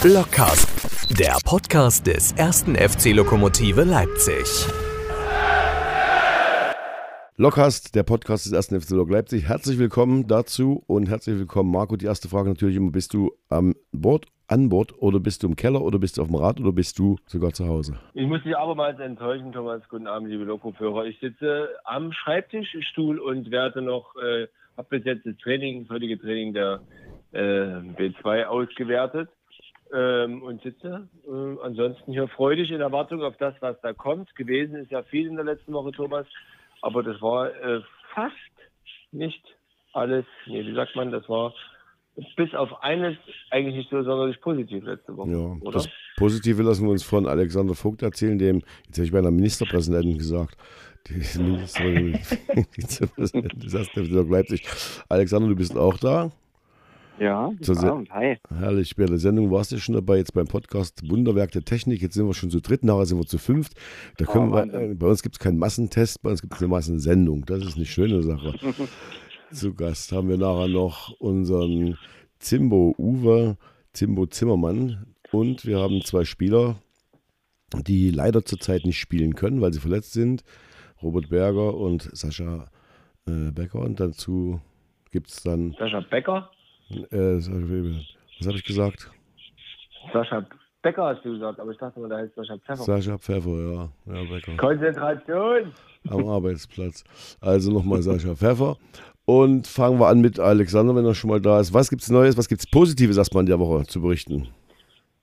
Blockcast, der Podcast des ersten FC Lokomotive Leipzig. Lockcast, der Podcast des ersten FC Lok Leipzig. Herzlich willkommen dazu und herzlich willkommen, Marco. Die erste Frage natürlich immer: Bist du am Bord, an Bord oder bist du im Keller oder bist du auf dem Rad oder bist du sogar zu Hause? Ich muss dich abermals enttäuschen, Thomas. Guten Abend, liebe Lokführer. Ich sitze am Schreibtischstuhl und werde noch, äh, habe bis jetzt das Training, das heutige Training der äh, B2 ausgewertet ähm, und sitze äh, ansonsten hier freudig in Erwartung auf das, was da kommt. Gewesen ist ja viel in der letzten Woche, Thomas, aber das war äh, fast nicht alles, nee, wie sagt man, das war bis auf eines eigentlich nicht so sonderlich positiv letzte Woche. Ja, oder? das Positive lassen wir uns von Alexander Vogt erzählen, dem, jetzt hätte ich bei einer Ministerpräsidenten gesagt, die Ministerin, Vizepräsident des Leipzig. Alexander, du bist auch da. Ja, Se- Abend, hi. Herrlich, bei der Sendung warst du schon dabei, jetzt beim Podcast Wunderwerk der Technik. Jetzt sind wir schon zu dritt, nachher sind wir zu fünft. Da können Oh, wir, äh, bei uns gibt es keinen Massentest, bei uns gibt es eine Massensendung. Das ist eine schöne Sache. zu Gast haben wir nachher noch unseren Zimbo Uwe, Zimbo Zimmermann und wir haben zwei Spieler, die leider zurzeit nicht spielen können, weil sie verletzt sind. Robert Berger und Sascha äh, Becker. Und dazu gibt es dann, Sascha Becker? Äh, was habe ich gesagt? Sascha Becker hast du gesagt, aber ich dachte mal, da heißt Sascha Pfeffer. Sascha Pfeffer, ja. Ja, Becker. Konzentration! Am Arbeitsplatz. Also nochmal Sascha Pfeffer. Und fangen wir an mit Alexander, wenn er schon mal da ist. Was gibt's Neues, was gibt's Positives erstmal in der Woche zu berichten?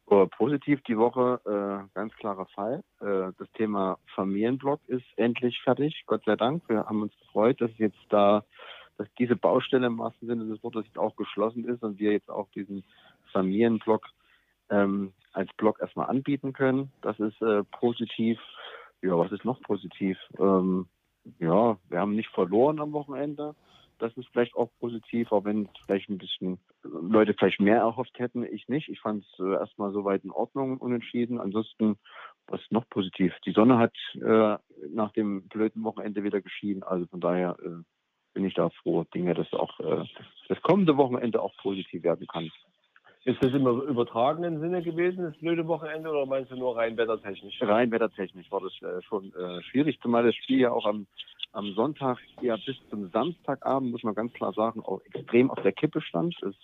Oh, positiv die Woche, äh, ganz klarer Fall. Äh, das Thema Familienblock ist endlich fertig, Gott sei Dank. Wir haben uns gefreut, dass jetzt da, dass diese Baustelle im wahrsten Sinne des Wortes jetzt auch geschlossen ist und wir jetzt auch diesen Familienblock ähm, als Block erstmal anbieten können. Das ist äh, positiv. Ja, was ist noch positiv? Ähm, ja, wir haben nicht verloren am Wochenende. Das ist vielleicht auch positiv, auch wenn vielleicht ein bisschen Leute vielleicht mehr erhofft hätten. Ich nicht. Ich fand es äh, erstmal soweit in Ordnung, unentschieden. Ansonsten, was ist noch positiv? Die Sonne hat äh, nach dem blöden Wochenende wieder geschienen. Also von daher äh, bin ich da froh, Dinge, dass auch äh, das kommende Wochenende auch positiv werden kann. Ist das im übertragenen Sinne gewesen, das blöde Wochenende, oder meinst du nur rein wettertechnisch? Rein wettertechnisch war das äh, schon äh, schwierig, zumal das Spiel ja auch am, am Sonntag ja bis zum Samstagabend, muss man ganz klar sagen, auch extrem auf der Kippe stand. Es,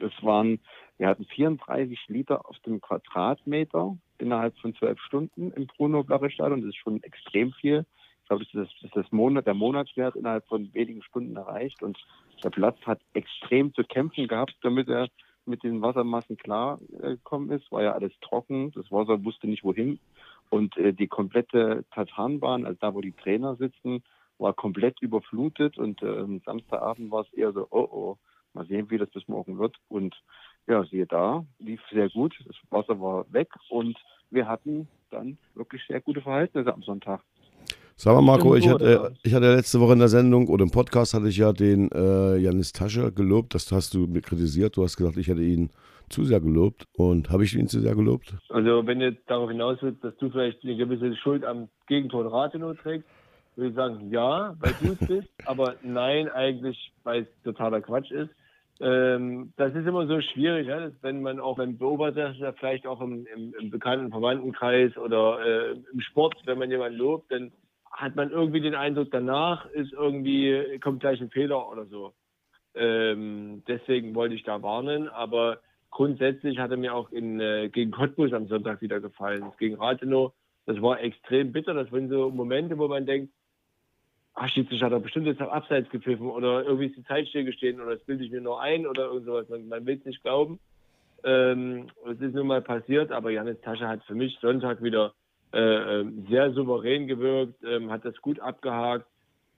es waren, wir hatten 34 Liter auf dem Quadratmeter innerhalb von zwölf Stunden im Bruno Blache Stadion. Das ist schon extrem viel. Ich glaube, das ist, das ist das Monat, der Monatswert innerhalb von wenigen Stunden erreicht. Und der Platz hat extrem zu kämpfen gehabt, damit er mit den Wassermassen klar äh, gekommen ist. War ja alles trocken. Das Wasser wusste nicht wohin. Und äh, die komplette Tatanbahn, also da, wo die Trainer sitzen, war komplett überflutet. Und äh, am Samstagabend war es eher so, oh oh, mal sehen, wie das bis morgen wird. Und ja, siehe da, lief sehr gut. Das Wasser war weg und wir hatten dann wirklich sehr gute Verhältnisse am Sonntag. Sag mal, Marco, ich hatte, ich hatte letzte Woche in der Sendung oder im Podcast hatte ich ja den äh, Janis Tasche gelobt. Das hast du mir kritisiert. Du hast gesagt, ich hätte ihn zu sehr gelobt. Und habe ich ihn zu sehr gelobt? Also wenn du darauf hinaus willst, dass du vielleicht eine gewisse Schuld am Gegentor Rathenow trägst, würde ich sagen, ja, weil du es bist, aber nein, eigentlich, weil es totaler Quatsch ist. Ähm, das ist immer so schwierig, ja, dass wenn man auch beim Beobachter, vielleicht auch im, im, im bekannten Verwandtenkreis oder äh, im Sport, wenn man jemanden lobt, dann hat man irgendwie den Eindruck, danach ist irgendwie, kommt gleich ein Fehler oder so. Ähm, deswegen wollte ich da warnen, aber grundsätzlich hat er mir auch in, äh, gegen Cottbus am Sonntag wieder gefallen. Gegen Rathenow, das war extrem bitter. Das waren so Momente, wo man denkt, ach, Schiedsrichter hat er bestimmt jetzt Abseits gepfiffen oder irgendwie ist die Zeit stillgestehen oder das bilde ich mir nur ein oder irgend sowas. Man, man will es nicht glauben. Ähm, ist nun mal passiert, aber Janis Tasche hat für mich Sonntag wieder äh, ähm, sehr souverän gewirkt, ähm, hat das gut abgehakt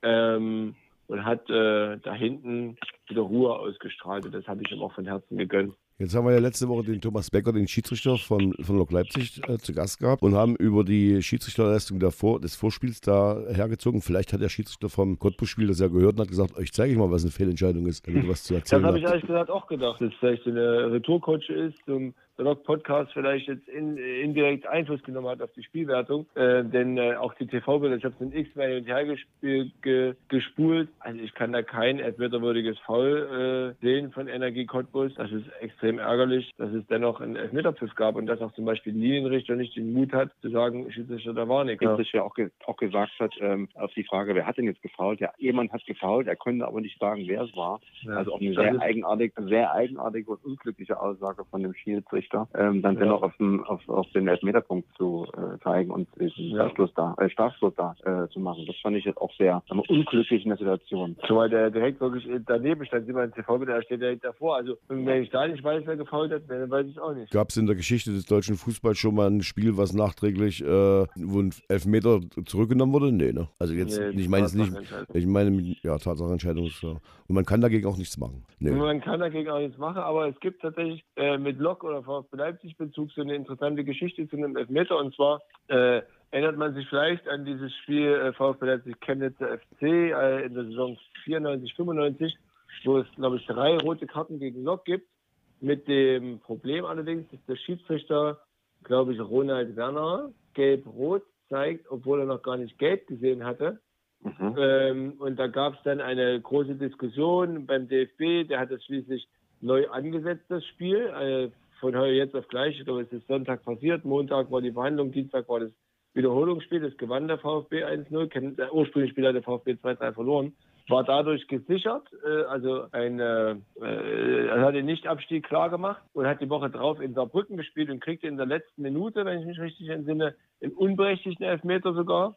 ähm, und hat äh, da hinten wieder Ruhe ausgestrahlt. Und das habe ich ihm auch von Herzen gegönnt. Jetzt haben wir ja letzte Woche den Thomas Becker, den Schiedsrichter von, von Lok Leipzig, äh, zu Gast gehabt und haben über die Schiedsrichterleistung der Vor des Vorspiels da hergezogen. Vielleicht hat der Schiedsrichter vom Cottbus-Spiel das ja gehört und hat gesagt, euch zeige ich mal, was eine Fehlentscheidung ist, damit ihr was zu Das erzählen habe ich ehrlich gesagt auch gedacht, dass es vielleicht eine Retourcoach ist, zum der Log-Podcast vielleicht jetzt in, indirekt Einfluss genommen hat auf die Spielwertung. Äh, denn äh, auch die TV-Bilder, ich habe es in X-Men hin und her gespielt, ge, gespult. Also ich kann da kein entwederwürdiges Foul äh, sehen von Energie Cottbus. Das ist extrem ärgerlich, dass es dennoch einen Elfmeterpfiff gab und dass auch zum Beispiel Linienrichter nicht den Mut hat, zu sagen, Schiedsrichter, da war nichts. Ja auch, ge auch gesagt hat, ähm, auf die Frage, wer hat denn jetzt gefault? Ja, jemand hat gefault, er konnte aber nicht sagen, wer es war. Ja. Also auch eine sehr eigenartige, sehr eigenartige und unglückliche Aussage von dem Schiedsrichter, ähm, dann dennoch auf den, auf, auf den Elfmeterpunkt zu äh, zeigen und diesen Ja. Strafstoß da, äh, Strafstoß da äh, zu machen. Das fand ich jetzt auch sehr wir, unglücklich in der Situation. Zumal der direkt wirklich daneben stand, sieht man TV wieder, er steht direkt davor. Also, wenn ich da nicht weiß, wer gefault hat, dann weiß ich auch nicht. Gab es in der Geschichte des deutschen Fußballs schon mal ein Spiel, was nachträglich, äh, wo ein Elfmeter zurückgenommen wurde? Nee, ne? Also jetzt, Nee, ich meine jetzt nicht, ich meine, ja, Tatsachenentscheidung ist ja. Und man kann dagegen auch nichts machen. Nee. Man kann dagegen auch nichts machen, aber es gibt tatsächlich äh, mit Lok oder VfB Leipzig Bezug so eine interessante Geschichte zu einem Elfmeter. Und zwar äh, erinnert man sich vielleicht an dieses Spiel äh, VfB Leipzig Chemnitzer FC äh, in der Saison 94, 95, wo es, glaube ich, drei rote Karten gegen Lok gibt. Mit dem Problem allerdings, dass der Schiedsrichter, glaube ich, Ronald Werner, gelb-rot zeigt, obwohl er noch gar nicht gelb gesehen hatte. Mhm. Ähm, und da gab es dann eine große Diskussion beim DFB. Der hat das schließlich neu angesetzt, das Spiel. Äh, von heute jetzt auf gleich. Ich glaube, es ist Sonntag passiert. Montag war die Verhandlung. Dienstag war das Wiederholungsspiel. Das gewann der VfB 1-0. Ken- Der ursprüngliche Spieler der VfB 2-3 verloren. War dadurch gesichert. Äh, also ein, äh, äh, hat den Nichtabstieg klar gemacht und hat die Woche drauf in Saarbrücken gespielt und kriegte in der letzten Minute, wenn ich mich richtig entsinne, einen unberechtigten Elfmeter sogar äh,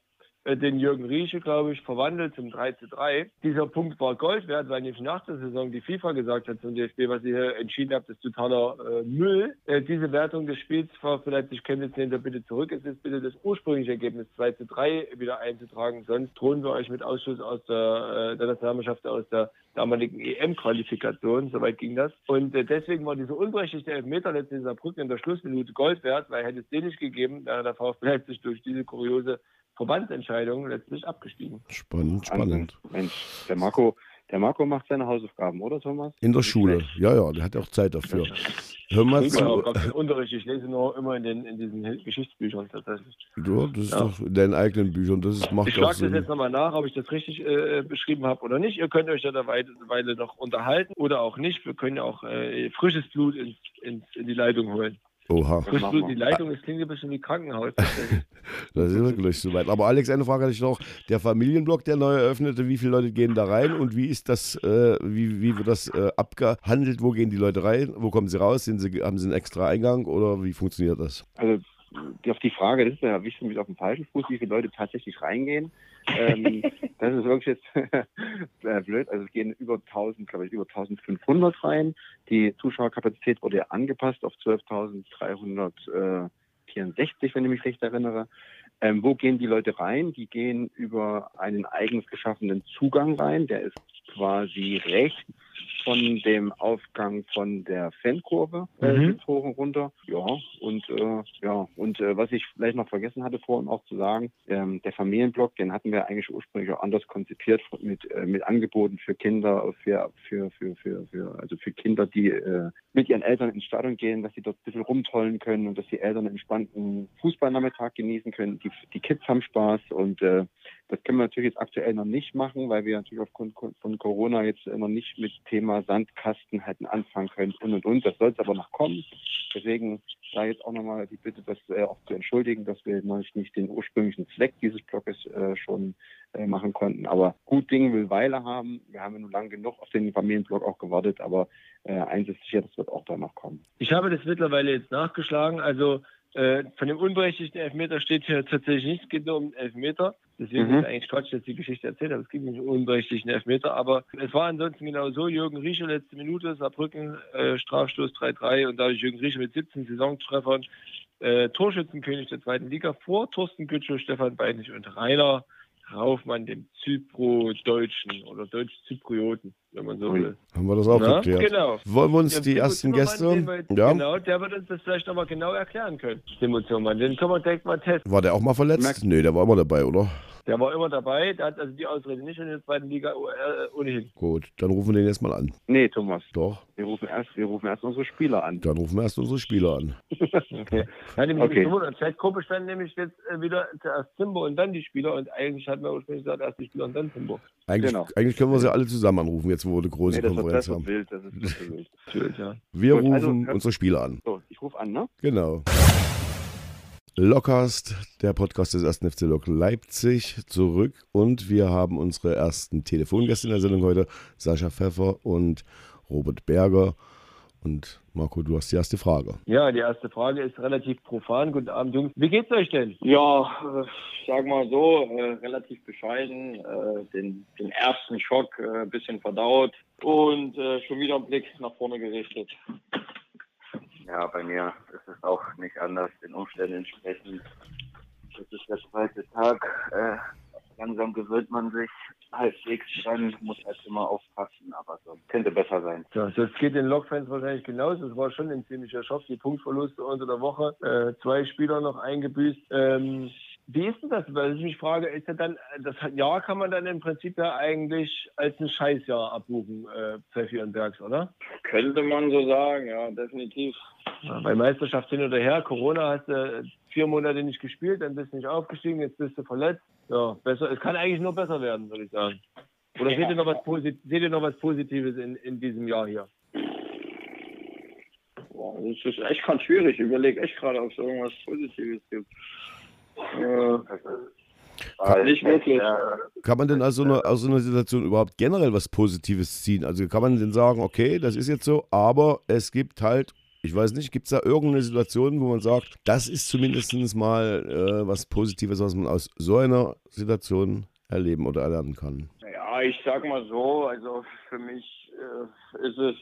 den Jürgen Riesche, glaube ich, verwandelt zum 3 zu 3. Dieser Punkt war Gold wert, weil nämlich nach der Saison die FIFA gesagt hat zum DFB, was ihr hier entschieden habt, ist totaler äh, Müll. Äh, diese Wertung des Spiels VfB Leipzig Chemnitz nehmt ihr bitte zurück. Es ist bitte das ursprüngliche Ergebnis 2 zu 3 wieder einzutragen. Sonst drohen wir euch mit Ausschluss aus der, äh, der Nationalmannschaft aus der damaligen EM-Qualifikation. Soweit ging das. Und äh, deswegen war dieser unberechtigte Elfmeter letztlich in Saarbrücken in der Schlussminute Gold wert, weil hätte es den nicht gegeben, wäre der VfB Leipzig durch diese kuriose Verbandsentscheidung letztlich abgestiegen. Spannend, spannend. Also, Mensch, der Marco, der Marco macht seine Hausaufgaben, oder Thomas? In der Nicht Schule. schlecht. Ja, ja, der hat ja auch Zeit dafür. Hör mal Ich zu. Unterricht. Ich lese nur immer in, den, in diesen Geschichtsbüchern tatsächlich. Du, das ist Ja. doch in deinen eigenen Büchern. Das ist, macht Ich schlage das jetzt nochmal nach, ob ich das richtig äh, beschrieben habe oder nicht. Ihr könnt euch ja eine Weile, noch unterhalten oder auch nicht. Wir können ja auch äh, frisches Blut ins, ins, in die Leitung holen. Oha, wir. die Leitung, das klingt ein bisschen wie Krankenhaus. das ist wirklich soweit. Aber Alex, eine Frage hatte ich noch. Der Familienblock, der neu eröffnete, wie viele Leute gehen da rein und wie ist das, äh, wie, wie wird das äh, abgehandelt? Wo gehen die Leute rein? Wo kommen sie raus? Sind sie, haben sie einen extra Eingang oder wie funktioniert das? Also die- auf die Frage, das ist ja wichtig mit auf dem falschen Fuß, wie viele Leute tatsächlich reingehen. Ähm, das ist wirklich jetzt blöd. Also es gehen über 1000, glaube ich, über 1500 rein. Die Zuschauerkapazität wurde ja angepasst auf 12.364, wenn ich mich recht erinnere. Ähm, wo gehen die Leute rein? Die gehen über einen eigens geschaffenen Zugang rein. Der ist quasi rechts von dem Aufgang von der Fankurve äh, Mhm. hoch und runter. Ja, und äh, ja, und äh, was ich vielleicht noch vergessen hatte vorhin auch zu sagen, ähm, der Familienblock, den hatten wir eigentlich ursprünglich auch anders konzipiert mit, äh, mit Angeboten für Kinder, für, für, für, für, für also für Kinder, die äh, mit ihren Eltern ins Stadion gehen, dass sie dort ein bisschen rumtollen können und dass die Eltern einen entspannten Fußballnachmittag genießen können. Die, die Kids haben Spaß und äh, das können wir natürlich jetzt aktuell noch nicht machen, weil wir natürlich aufgrund von Corona jetzt noch nicht mit Thema Sandkasten hätten anfangen können und und und. Das soll es aber noch kommen. Deswegen da jetzt auch nochmal die Bitte, das äh, auch zu entschuldigen, dass wir noch nicht den ursprünglichen Zweck dieses Blockes äh, schon äh, machen konnten. Aber gut Ding will Weile haben. Wir haben ja nun lang genug auf den Familienblock auch gewartet, aber äh, eins ist sicher, das wird auch da noch kommen. Ich habe das mittlerweile jetzt nachgeschlagen. Also äh, von dem unberechtigten Elfmeter steht hier tatsächlich nichts. Es geht nur um den Elfmeter. Deswegen Mhm. ist eigentlich Quatsch, dass ich die Geschichte erzählt habe. Es ging nicht um unberechtigten Elfmeter. Aber es war ansonsten genau so. Jürgen Riesche, letzte Minute, Saarbrücken, äh, Strafstoß 3-3 und dadurch Jürgen Riesche mit 17 Saisontreffern. Äh, Torschützenkönig der zweiten Liga vor Thorsten Gütschow, Stefan Beinig und Rainer Raufmann, dem Zypro-Deutschen oder Deutsch-Zyprioten, wenn man so Ui. will. Haben wir das auch Na, geklärt? Genau. Wollen wir uns Ja, die ersten Gäste? wir- Ja. Genau, der wird uns das vielleicht nochmal genau erklären können. Timo Zimmermann, den können wir direkt mal testen. War der auch mal verletzt? Nee, der war immer dabei, oder? Der war immer dabei, der hat also die Ausrede nicht in der zweiten Liga äh, ohnehin. Gut, dann rufen wir den jetzt mal an. Nee, Thomas, Doch, wir rufen erst, wir rufen erst unsere Spieler an. dann rufen wir erst unsere Spieler an. Okay. Ja, nämlich Okay. gewundert. Vielleicht Gruppe stand nämlich jetzt äh, wieder zuerst Zimbo und dann die Spieler und eigentlich hatten wir ursprünglich gesagt, erst die Spieler und dann Zimbo. Eigentlich, Genau. eigentlich können wir sie alle zusammen anrufen. Jetzt jetzt, wo wir eine große Nee, das, Konferenz das ist haben. wild, das ist das ist wild. Wild, ja. Wir Gut, rufen also, unsere Spieler an. So, ich rufe an, ne? Genau. Lockcast, der Podcast des 1. FC Lok Leipzig, zurück. Und wir haben unsere ersten Telefongäste in der Sendung heute. Sascha Pfeffer und Robert Berger. Und Marco, du hast die erste Frage. Ja, die erste Frage ist relativ profan. Guten Abend, Jungs. Wie geht's euch denn? Ja, äh, sag mal so, äh, relativ bescheiden. Äh, den, den ersten Schock äh, ein bisschen verdaut und äh, schon wieder einen Blick nach vorne gerichtet. Ja, bei mir ist es auch nicht anders, den Umständen entsprechend. Das ist der zweite Tag. Langsam gewöhnt man sich halbwegs dran, muss halt immer aufpassen, aber so könnte besser sein. Ja, das geht den Lokfans wahrscheinlich genauso. Es war schon ein ziemlicher Schock, die Punktverluste unter der Woche. Äh, zwei Spieler noch eingebüßt. Ähm, wie ist denn das? Weil ich mich frage, ist ja dann, das Jahr kann man dann im Prinzip ja eigentlich als ein Scheißjahr abbuchen, äh, Pfeffi und Bergs, oder? Könnte man so sagen, ja, definitiv. Ja, bei Meisterschaft hin oder her, Corona hast du vier Monate nicht gespielt, dann bist du nicht aufgestiegen, jetzt bist du verletzt. Ja, besser, es kann eigentlich nur besser werden, würde ich sagen. Oder seht ihr noch was, Posit seht ihr noch was Positives in, in diesem Jahr hier? Boah, das ist echt ganz schwierig. Ich überlege echt gerade, ob es irgendwas Positives gibt. Äh, nicht wirklich. Ja, Kann man denn aus so, einer, aus so einer Situation überhaupt generell was Positives ziehen? Also kann man denn sagen, okay, das ist jetzt so, aber es gibt halt, ich weiß nicht, gibt es da irgendeine Situation, wo man sagt, das ist zumindest mal äh, was Positives, was man aus so einer Situation erleben oder erlernen kann? Ja, ich sag mal so, also für mich äh, ist es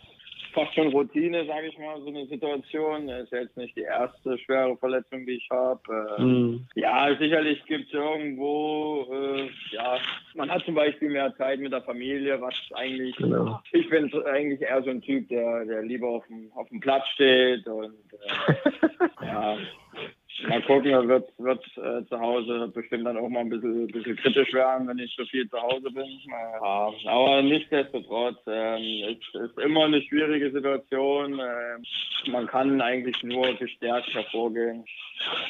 fast schon Routine, sage ich mal, so eine Situation. Ist jetzt nicht die erste schwere Verletzung, die ich habe. Äh, Mhm. Ja, sicherlich gibt es irgendwo, äh, ja, man hat zum Beispiel mehr Zeit mit der Familie, was eigentlich, Genau. ich bin eigentlich eher so ein Typ, der, der lieber auf dem, auf dem Platz steht und äh, ja, mal gucken, da wird, wird äh, zu Hause bestimmt dann auch mal ein bisschen, bisschen kritisch werden, wenn ich so viel zu Hause bin. Äh, aber nichtsdestotrotz, ähm, es ist immer eine schwierige Situation. Äh, man kann eigentlich nur gestärkt hervorgehen.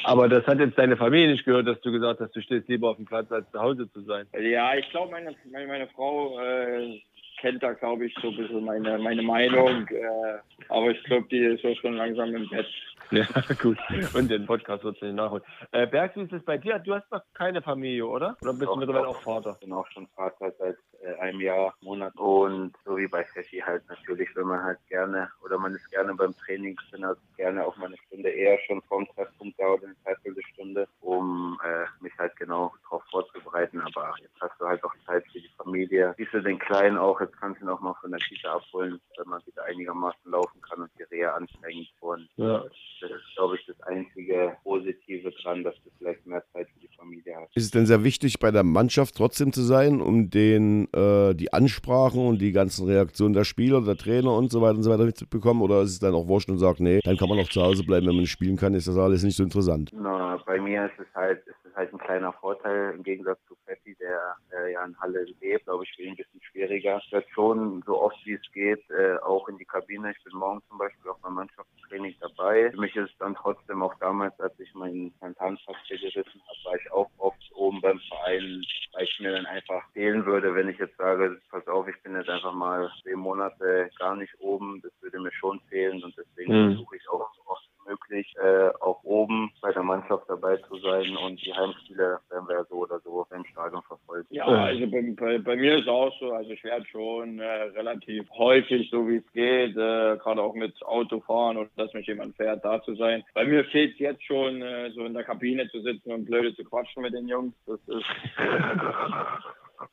Aber das hat jetzt deine Familie nicht gehört, dass du gesagt hast, du stehst lieber auf dem Platz, als zu Hause zu sein. Ja, ich glaube, meine, meine, meine Frau äh, kennt da, glaube ich, so ein bisschen meine, meine Meinung. Äh, aber ich glaube, die ist auch schon langsam im Bett. Ja, gut. Und den Podcast wird sie nicht nachholen. Äh, Bergs, wie ist es bei dir? Du hast noch keine Familie, oder? Oder bist du Doch, mittlerweile doch. auch Vater? Ich bin auch schon Vater seit einem Jahr, Monat. Und so wie bei Fessi halt natürlich, wenn man halt gerne oder man ist gerne beim Training, bin halt gerne auch mal eine Stunde eher schon vorm Treffpunkt da oder eine Dreiviertelstunde, um äh, mich halt genau darauf vorzubereiten. Aber jetzt hast du halt auch Zeit für die Familie. Siehst du den Kleinen auch, jetzt kannst du ihn auch mal von der Kita abholen, wenn man wieder einigermaßen laufen kann und die Reha anstrengend. Und Ja. das ist, glaube ich, das einzige Positive dran, dass du vielleicht mehr Zeit für die Familie hast. Ist es denn sehr wichtig, bei der Mannschaft trotzdem zu sein, um den, äh, die Ansprachen und die ganzen Reaktionen der Spieler, der Trainer und so weiter und so weiter mitzubekommen? Oder ist es dann auch wurscht und sagt, nee, dann kann man auch zu Hause bleiben, wenn man nicht spielen kann, ist das alles nicht so interessant? Na, bei mir ist es halt, ist es halt ein kleiner Vorteil im Gegensatz zu Fetti, der äh, ja in Halle lebt, glaube ich, ein bisschen schwieriger. Ich werde schon so oft wie es geht, äh, auch in die Kabine. Ich bin morgen zum Beispiel auch beim Mannschaftstraining dabei. Für mich ist es dann trotzdem auch damals, als ich meinen Tantanpass hier gerissen habe, war ich auch oft oben beim Verein, weil ich mir dann einfach fehlen würde, wenn ich jetzt sage, pass auf, ich bin jetzt einfach mal zehn Monate gar nicht oben. Das würde mir schon fehlen und deswegen Mhm. versuche ich auch so oft wie möglich äh, auch oben bei der Mannschaft dabei zu sein und die Heimspiele werden wir so oder so im Stadion verfolgen. Ja, also bei, bei, bei mir ist es auch so, also ich werde schon äh, relativ häufig, so wie es geht, äh, gerade auch mit Autofahren und dass mich jemand fährt, da zu sein. Bei mir fehlt es jetzt schon, äh, so in der Kabine zu sitzen und blöde zu quatschen mit den Jungs. Das ist,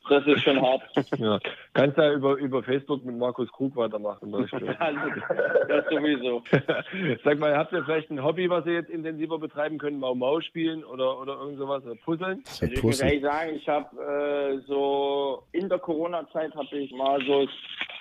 das ist schon hart. ja. Kannst ja über, über Facebook mit Markus Krug weitermachen. Also, das sowieso. Sag mal, habt ihr vielleicht ein Hobby, was ihr jetzt intensiver betreiben könnt? Mau Mau spielen oder, oder irgend sowas? Oder Puzzeln? Also ich muss ehrlich sagen, ich habe äh, so in der Corona-Zeit habe ich mal so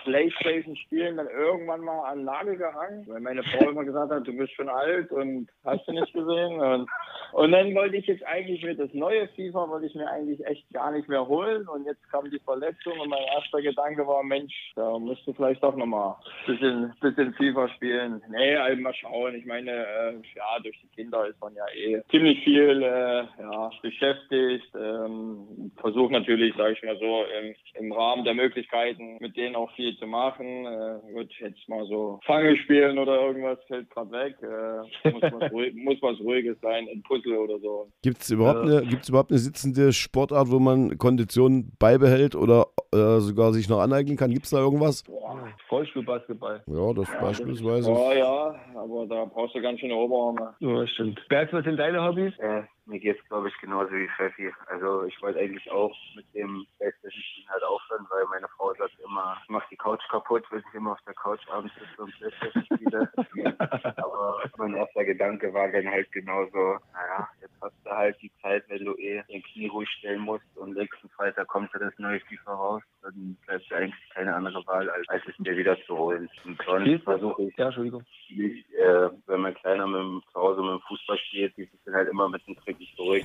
Playstation-Spielen dann irgendwann mal an den Nagel gehangen, weil meine Frau immer gesagt hat, du bist schon alt und hast du nicht gesehen. Und, und dann wollte ich jetzt eigentlich mir das neue FIFA, wollte ich mir eigentlich echt gar nicht mehr holen. Und und jetzt kam die Verletzung und mein erster Gedanke war, Mensch, da musst du vielleicht doch nochmal ein bisschen, bisschen FIFA spielen. Nee, also mal schauen. Ich meine, äh, ja, durch die Kinder ist man ja eh ziemlich viel äh, ja, beschäftigt. Ähm, Versuche natürlich, sage ich mal so, im, im, Rahmen der Möglichkeiten mit denen auch viel zu machen. Äh, wird jetzt mal so Fange spielen oder irgendwas fällt gerade weg. Äh, muss, was ruhig, muss was Ruhiges sein, ein Puzzle oder so. Gibt es überhaupt, eine, überhaupt eine sitzende Sportart, wo man Kondition beibehält oder äh, sogar sich noch aneignen kann? Gibt es da irgendwas? Boah, Vollspielbasketball. Ja, das ja, beispielsweise. Oh ja, aber da brauchst du ganz schöne Oberarme. Ja, stimmt. Berg, was sind deine Hobbys? Äh, mir geht es, glaube ich, genauso wie Pfeffi. Also ich wollte eigentlich auch mit dem Playstation halt aufhören, weil meine Frau sagt immer, ich mach die Couch kaputt, weil ich immer auf der Couch abends sitze und Playstation spiele. Aber mein erster Gedanke war dann halt genauso, naja, jetzt hast du halt die Zeit, wenn du eh den Knie ruhig stellen musst und nächsten Freitag kommt ja das neue FIFA raus, dann bleibt eigentlich keine andere Wahl, als, als es mir wieder zu holen. Und sonst versuche ich, ja, Entschuldigung. Ich, äh, wenn mein Kleiner mit dem, zu Hause mit dem Fußball spielt, ist es dann halt immer mit dem Trick wirklich zurück.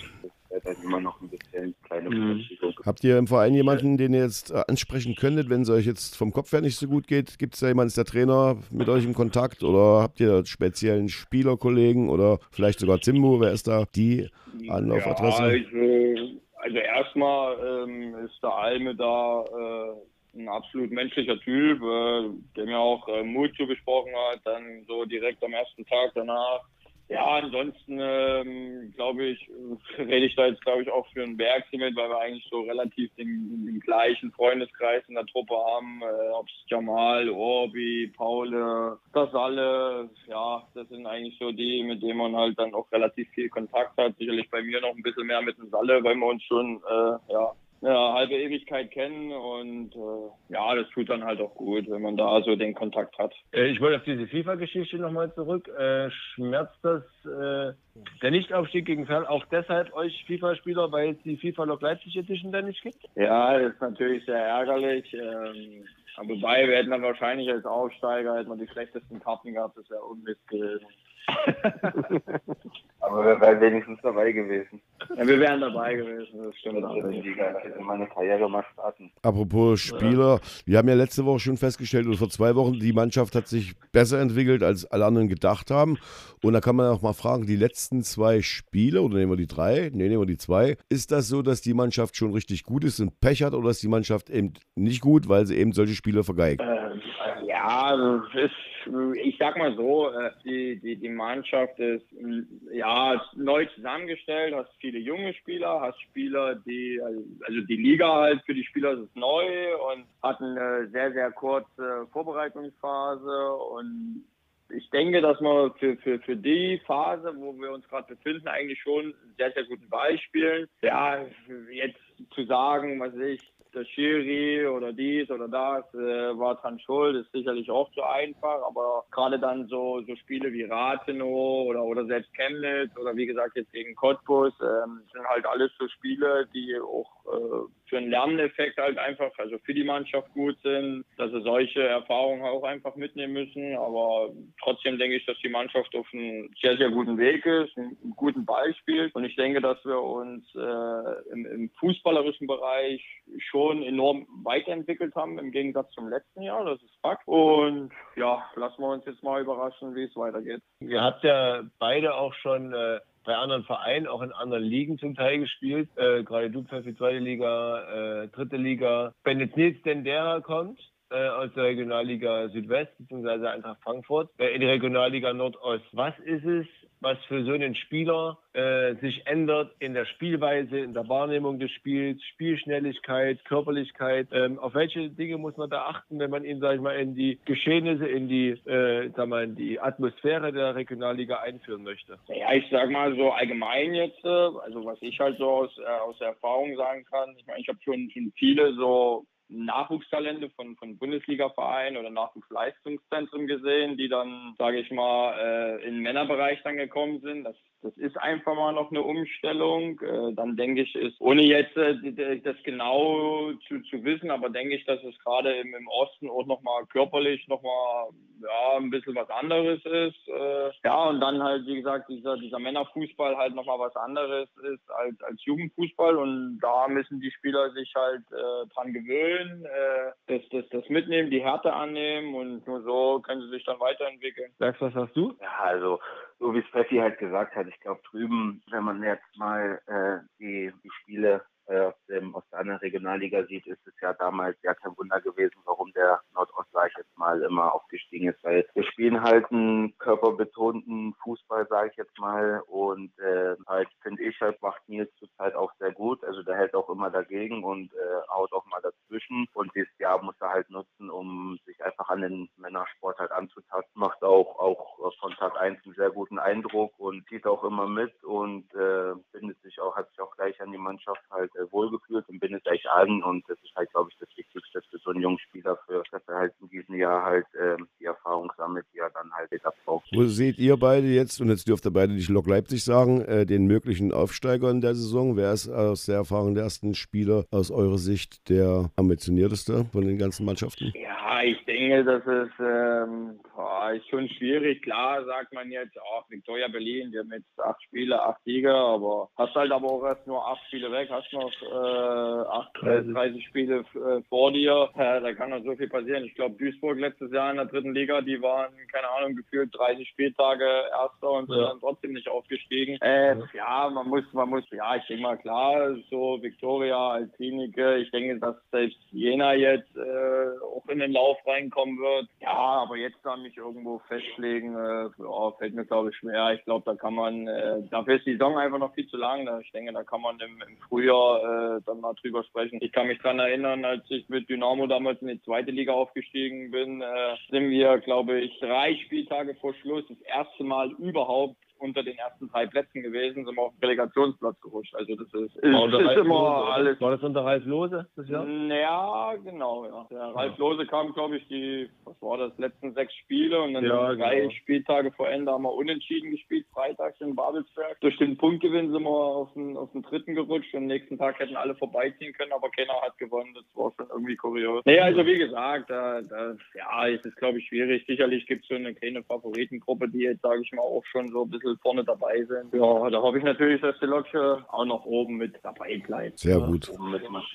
Das ist halt immer noch ein bisschen kleine mhm. Habt ihr im Verein jemanden, den ihr jetzt äh, ansprechen könntet, wenn es euch jetzt vom Kopf her nicht so gut geht? Gibt es da jemanden, ist der Trainer mit euch im Kontakt oder habt ihr speziellen Spielerkollegen oder vielleicht sogar Zimbo? Wer ist da die Anlaufadresse? Ja, also, also erstmal ähm, ist der Alme da äh, ein absolut menschlicher Typ, äh, der mir auch äh, Mut zugesprochen hat, dann so direkt am ersten Tag danach ja, ansonsten ähm, glaube ich, rede ich da jetzt, glaube ich, auch für einen Bergsimmel, weil wir eigentlich so relativ den, den, gleichen Freundeskreis in der Truppe haben. Äh, Ob es Jamal, Orbi, Paule, das alle, ja, das sind eigentlich so die, mit denen man halt dann auch relativ viel Kontakt hat. Sicherlich bei mir noch ein bisschen mehr mit dem Salle, weil wir uns schon, äh, ja, eine halbe Ewigkeit kennen und äh, ja, das tut dann halt auch gut, wenn man da so den Kontakt hat. Äh, ich wollte auf diese FIFA-Geschichte nochmal zurück. Äh, schmerzt das äh, der Nichtaufstieg gegen Ferl auch deshalb euch FIFA-Spieler, weil es die FIFA Lok Leipzig Edition dann nicht gibt? Ja, das ist natürlich sehr ärgerlich. Ähm, wobei wir hätten dann wahrscheinlich als Aufsteiger hätten wir die schlechtesten Karten gehabt, das wäre Unmist gewesen. Aber wir wären wenigstens dabei gewesen. Ja, wir wären dabei gewesen, das stimmt. Also die meine Karriere mal starten. Apropos Spieler, wir haben ja letzte Woche schon festgestellt, oder vor zwei Wochen, die Mannschaft hat sich besser entwickelt, als alle anderen gedacht haben. Und da kann man auch mal fragen, die letzten zwei Spiele, oder nehmen wir die drei, nee, nehmen wir die zwei, ist das so, dass die Mannschaft schon richtig gut ist und Pech hat, oder ist die Mannschaft eben nicht gut, weil sie eben solche Spiele vergeigt? Ähm, ja, ist, ich sag mal so, äh, die, die, die Mannschaft ist ja neu zusammengestellt, hast viele junge Spieler, hast Spieler, die, also die Liga halt für die Spieler ist neu und hatten eine sehr, sehr kurze Vorbereitungsphase und ich denke, dass man für, für, für die Phase, wo wir uns gerade befinden, eigentlich schon sehr, sehr guten Beispielen. Ja, jetzt zu sagen, was ich, der Schiri oder dies oder das äh, war dran schuld, ist sicherlich auch zu einfach, aber gerade dann so, so Spiele wie Rathenow oder, oder selbst Chemnitz oder wie gesagt jetzt gegen Cottbus ähm, sind halt alles so Spiele, die auch äh, für einen Lerneffekt halt einfach, also für die Mannschaft gut sind, dass sie solche Erfahrungen auch einfach mitnehmen müssen, aber trotzdem denke ich, dass die Mannschaft auf einem sehr, sehr guten Weg ist, einen guten Ball spielt und ich denke, dass wir uns äh, im, im fußballerischen Bereich schon schon enorm weiterentwickelt haben im Gegensatz zum letzten Jahr. Das ist Fakt. Und ja, lassen wir uns jetzt mal überraschen, wie es weitergeht. Ihr habt ja beide auch schon äh, bei anderen Vereinen, auch in anderen Ligen zum Teil gespielt. Äh, gerade du die zweite Liga, äh, dritte Liga. Wenn jetzt Nils Dendera kommt, äh, aus der Regionalliga Südwest bzw. Eintracht Frankfurt äh, in die Regionalliga Nordost. Was ist es, was für so einen Spieler äh, sich ändert in der Spielweise, in der Wahrnehmung des Spiels, Spielschnelligkeit, Körperlichkeit. Ähm, auf welche Dinge muss man da achten, wenn man ihn, sag ich mal, in die Geschehnisse, in die, äh, sag mal, in die Atmosphäre der Regionalliga einführen möchte? Ja, ich sag mal so allgemein jetzt, äh, also was ich halt so aus, äh, aus der Erfahrung sagen kann. Ich meine, ich habe schon, schon viele so Nachwuchstalente von, von Bundesliga-Vereinen oder Nachwuchsleistungszentren gesehen, die dann, sage ich mal, äh, in den Männerbereich dann gekommen sind. Das das ist einfach mal noch eine Umstellung. Äh, dann denke ich, ist, ohne jetzt äh, das genau zu, zu wissen, aber denke ich, dass es gerade im, im Osten auch nochmal körperlich nochmal ja, ein bisschen was anderes ist. Äh, ja, und dann halt, wie gesagt, dieser, dieser Männerfußball halt nochmal was anderes ist als, als Jugendfußball. Und da müssen die Spieler sich halt äh, dran gewöhnen, äh, das, das, das mitnehmen, die Härte annehmen und nur so können sie sich dann weiterentwickeln. Sagst was hast du? Ja, also so wie es Peffi halt gesagt hat, ich glaube drüben, wenn man jetzt mal äh, die, die Spiele äh, aus, dem, aus der anderen Regionalliga sieht, ist es ja damals ja kein Wunder gewesen, warum der Nordost, sag ich jetzt mal, immer aufgestiegen ist. Weil wir spielen halt einen körperbetonten Fußball, sage ich jetzt mal. Und äh, halt finde ich halt macht Nils zurzeit auch sehr gut. Also der hält auch immer dagegen und äh, haut auch mal dazwischen. Und dieses Jahr muss er halt nutzen, um sich einfach an den Männersport halt anzutasten. Macht auch auch von Tag 1 einen sehr guten Eindruck und zieht auch immer mit und äh, bindet sich auch, hat sich auch gleich an die Mannschaft halt wohlgefühlt und bindet sich an und das ist halt, glaube ich, das Wichtigste für so einen jungen Spieler, für, dass er halt in diesem Jahr halt äh, die Erfahrung sammelt, die er dann halt abbraucht. Wo seht ihr beide jetzt, und jetzt dürft ihr beide nicht Lok Leipzig sagen, äh, den möglichen Aufsteiger in der Saison? Wer ist aus der Erfahrung der ersten Spieler aus eurer Sicht der ambitionierteste von den ganzen Mannschaften? Ja, ich denke, das ist, ähm, boah, ist schon schwierig. Klar sagt man jetzt, auch Victoria Berlin, die haben jetzt acht Spiele, acht Sieger, aber hast halt aber auch erst nur acht Spiele weg, hast noch äh, 38 30 Spiele äh, vor dir. Äh, da kann noch so viel passieren. Ich glaube, Duisburg letztes Jahr in der dritten Liga, die waren, keine Ahnung, gefühlt 30 Spieltage Erster und sind ja. dann trotzdem nicht aufgestiegen. Äh, ja, man muss, man muss, ja, ich denke mal, klar, so Victoria als Klinike, ich denke, dass selbst Jena jetzt äh, auch in den Lauf reinkommen wird. Ja, aber jetzt da mich irgendwo festlegen, äh, ja, fällt mir, glaube ich, schwer. Ich glaube, da kann man, äh, dafür ist die Saison einfach noch viel zu lang. Ich denke, da kann man im, im Frühjahr äh, dann mal drüber sprechen. Ich kann mich dran erinnern, als ich mit Dynamo damals in die zweite Liga aufgestiegen bin, äh, sind wir, glaube ich, drei Spieltage vor Schluss das erste Mal überhaupt unter den ersten drei Plätzen gewesen, sind wir auf den Relegationsplatz gerutscht. Also das ist, ist, war ist immer alles. War das unter Ralf Lose das Jahr? Ja, genau, ja. Der Ralf Lose kam, glaube ich, die, was war das, letzten sechs Spiele und dann ja, drei genau. Spieltage vor Ende haben wir unentschieden gespielt, freitags in Babelsberg. Durch den Punktgewinn sind wir auf den, auf den dritten gerutscht und am nächsten Tag hätten alle vorbeiziehen können, aber keiner hat gewonnen. Das war schon irgendwie kurios. Nee, also wie gesagt, da, da ja, es ist, glaube ich, schwierig. Sicherlich gibt es so eine kleine Favoritengruppe, die jetzt, sage ich mal, auch schon so ein bisschen vorne dabei sind. Ja, da hoffe ich natürlich, dass die Lok auch noch oben mit dabei bleibt. Sehr gut.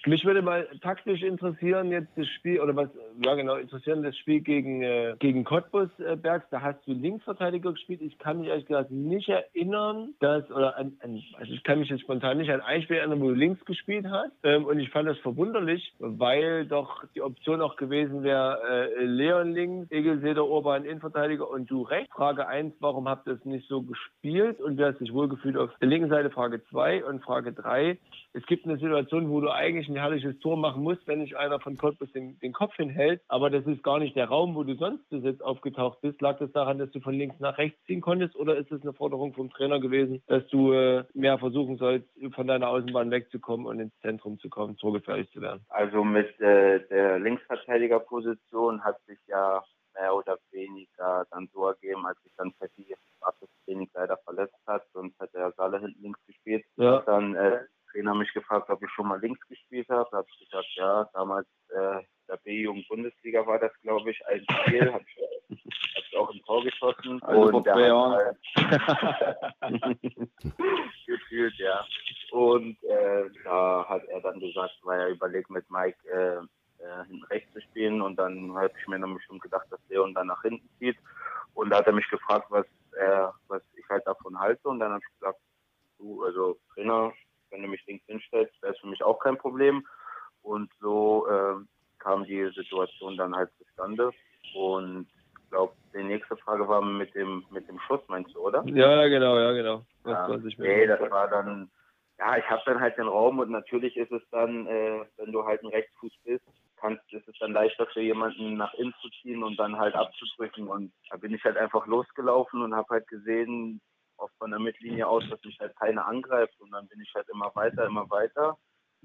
Mich würde mal taktisch interessieren jetzt das Spiel, oder was, ja genau, interessieren das Spiel gegen, äh, gegen Cottbus äh, Bergs. Da hast du Linksverteidiger gespielt. Ich kann mich ehrlich gesagt nicht erinnern, dass, oder an, an, also ich kann mich jetzt spontan nicht an ein Spiel erinnern, wo du links gespielt hast. Ähm, und ich fand das verwunderlich, weil doch die Option auch gewesen wäre, äh, Leon links, Egel Seder Urban Innenverteidiger und du rechts. Frage 1, warum habt ihr es nicht so gespielt und wer hat sich wohlgefühlt auf der linken Seite? Frage 2 und Frage 3. Es gibt eine Situation, wo du eigentlich ein herrliches Tor machen musst, wenn nicht einer von Cottbus den, den Kopf hinhält, aber das ist gar nicht der Raum, wo du sonst bis jetzt aufgetaucht bist. Lag das daran, dass du von links nach rechts ziehen konntest oder ist es eine Forderung vom Trainer gewesen, dass du äh, mehr versuchen sollst, von deiner Außenbahn wegzukommen und ins Zentrum zu kommen, torgefährlich zu werden? Also mit äh, der Linksverteidigerposition hat sich ja mehr oder weniger dann so ergeben, als ich dann Fetti das Training leider verletzt hat, sonst hätte er Saale hinten links gespielt. Ja. Hat dann äh, der Trainer mich gefragt, ob ich schon mal links gespielt habe. Da habe ich gesagt, ja, damals äh, der B-Jugend Bundesliga war das, glaube ich, ein Spiel, habe ich, hab ich auch ein Tor geschossen. Also vor der hat halt- gefühlt, ja. Und äh, da hat er dann gesagt, weil er überlegt mit Mike äh, äh, hinten rechts zu spielen und dann habe ich mir dann bestimmt gedacht, dass Leon dann nach hinten zieht. Und da hat er mich gefragt, was, er, was ich halt davon halte und dann habe ich gesagt, du, also Trainer, wenn du mich links hinstellst, wäre es für mich auch kein Problem. Und so äh, kam die Situation dann halt zustande. Und ich glaube, die nächste Frage war mit dem mit dem Schuss, meinst du, oder? Ja, genau, ja, genau. Das, mir nee, das war dann, ja, ich habe dann halt den Raum und natürlich ist es dann, äh, wenn du halt ein Rechtsfuß bist, kannst, ist es dann leichter für jemanden nach innen zu ziehen und dann halt abzudrücken. Und da bin ich halt einfach losgelaufen und habe halt gesehen, auch von der Mittellinie aus, dass mich halt keiner angreift. Und dann bin ich halt immer weiter, immer weiter.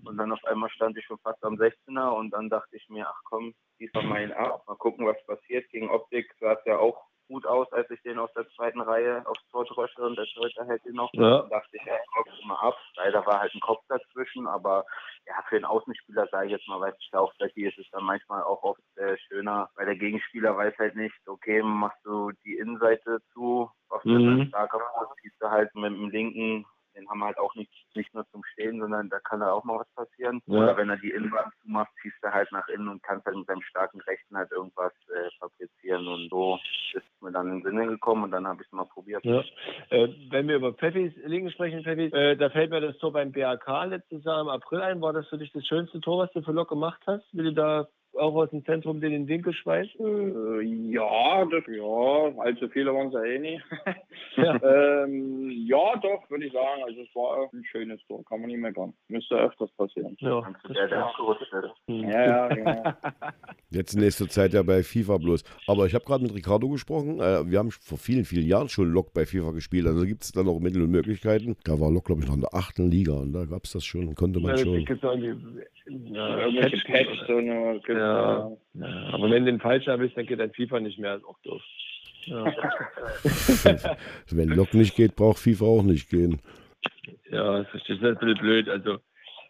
Und dann auf einmal stand ich schon fast am 16er und dann dachte ich mir, ach komm, diesmal mal ihn ab, mal gucken, was passiert. Gegen Optik sah es ja auch gut aus, als ich den aus der zweiten Reihe aufs Tor drosche und der Torhüter hält ihn noch. Ja. Dann dachte ich, ja, ich mal ab. Leider war halt ein Kopf dazwischen, aber ja, für den Außenspieler, sage ich jetzt mal, weiß ich da auch, vielleicht ist es dann manchmal auch oft äh, schöner, weil der Gegenspieler weiß halt nicht, okay, machst du die Innenseite zu, auf mhm. der starker Fuß, ziehst du halt mit dem linken den haben wir halt auch nicht, nicht nur zum Stehen, sondern da kann da auch mal was passieren. Ja. Oder wenn er die Innenwand zumacht, ziehst du halt nach innen und kannst halt mit seinem starken Rechten halt irgendwas äh, fabrizieren. Und so ist mir dann in den Sinne gekommen und dann habe ich es mal probiert. Ja. Äh, wenn wir über Pfeffis Linken sprechen, Pfeffis, äh, da fällt mir das Tor beim BAK letztes Jahr im April ein. War das für dich das schönste Tor, was du für Lok gemacht hast? Wie du da auch aus dem Zentrum den, den Winkel schweißen? Äh, ja, das, ja, allzu viele waren es ja eh nicht. Ja. ähm, ja, doch, würde ich sagen. Also es war ein schönes Tor, kann man nicht meckern. Müsste öfters passieren. Ja, der, der ja, ja, genau. Jetzt in nächster Zeit ja bei FIFA bloß. Aber ich habe gerade mit Ricardo gesprochen. Äh, wir haben vor vielen, vielen Jahren schon Lok bei FIFA gespielt. Also gibt es da noch Mittel und Möglichkeiten. Da war Lok, glaube ich, noch in der achten Liga und da gab es das schon, konnte man ja, schon. Ja, irgendwelche Patch, so eine, ja, ja. Aber wenn du den falsch erwischt, dann geht dein FIFA nicht mehr, ist auch doof. Ja. wenn Lok nicht geht, braucht FIFA auch nicht gehen. Ja, das ist ein bisschen blöd. Also,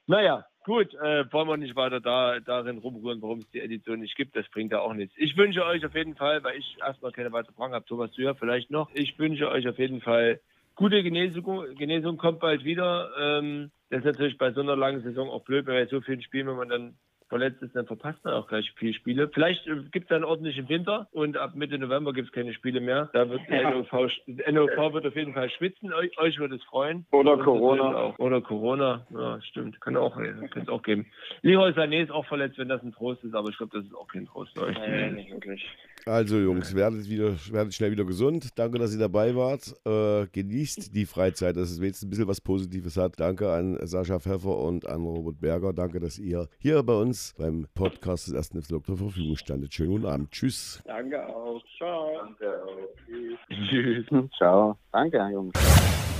naja, gut, äh, wollen wir nicht weiter da, darin rumrühren, warum es die Edition nicht gibt. Das bringt ja auch nichts. Ich wünsche euch auf jeden Fall, weil ich erstmal keine weiteren Fragen habe, Thomas, du ja vielleicht noch. Ich wünsche euch auf jeden Fall gute Genesung. Genesung kommt bald wieder. Ähm, das ist natürlich bei so einer langen Saison auch blöd, wenn man so vielen Spielen, wenn man dann verletzt ist, dann verpasst man auch gleich viele Spiele. Vielleicht äh, gibt es dann ordentlichen Winter und ab Mitte November gibt es keine Spiele mehr. Da wird der NOV, NOV wird auf jeden Fall schwitzen. Euch, euch wird es freuen. Oder Corona. Oder Corona. Ja, stimmt. Kann auch, kann auch geben. Leroy Sané ist auch verletzt, wenn das ein Trost ist, aber ich glaube, das ist auch kein Trost für euch. Nein, nicht wirklich. Also Jungs, werdet, wieder, werdet schnell wieder gesund. Danke, dass ihr dabei wart. Äh, genießt die Freizeit, dass es wenigstens ein bisschen was Positives hat. Danke an Sascha Pfeffer und an Robert Berger. Danke, dass ihr hier bei uns beim Podcast des ersten FC zur Verfügung standet. Schönen guten Abend. Tschüss. Danke auch. Ciao. Danke auch. Tschüss. Ciao. Danke, Jungs.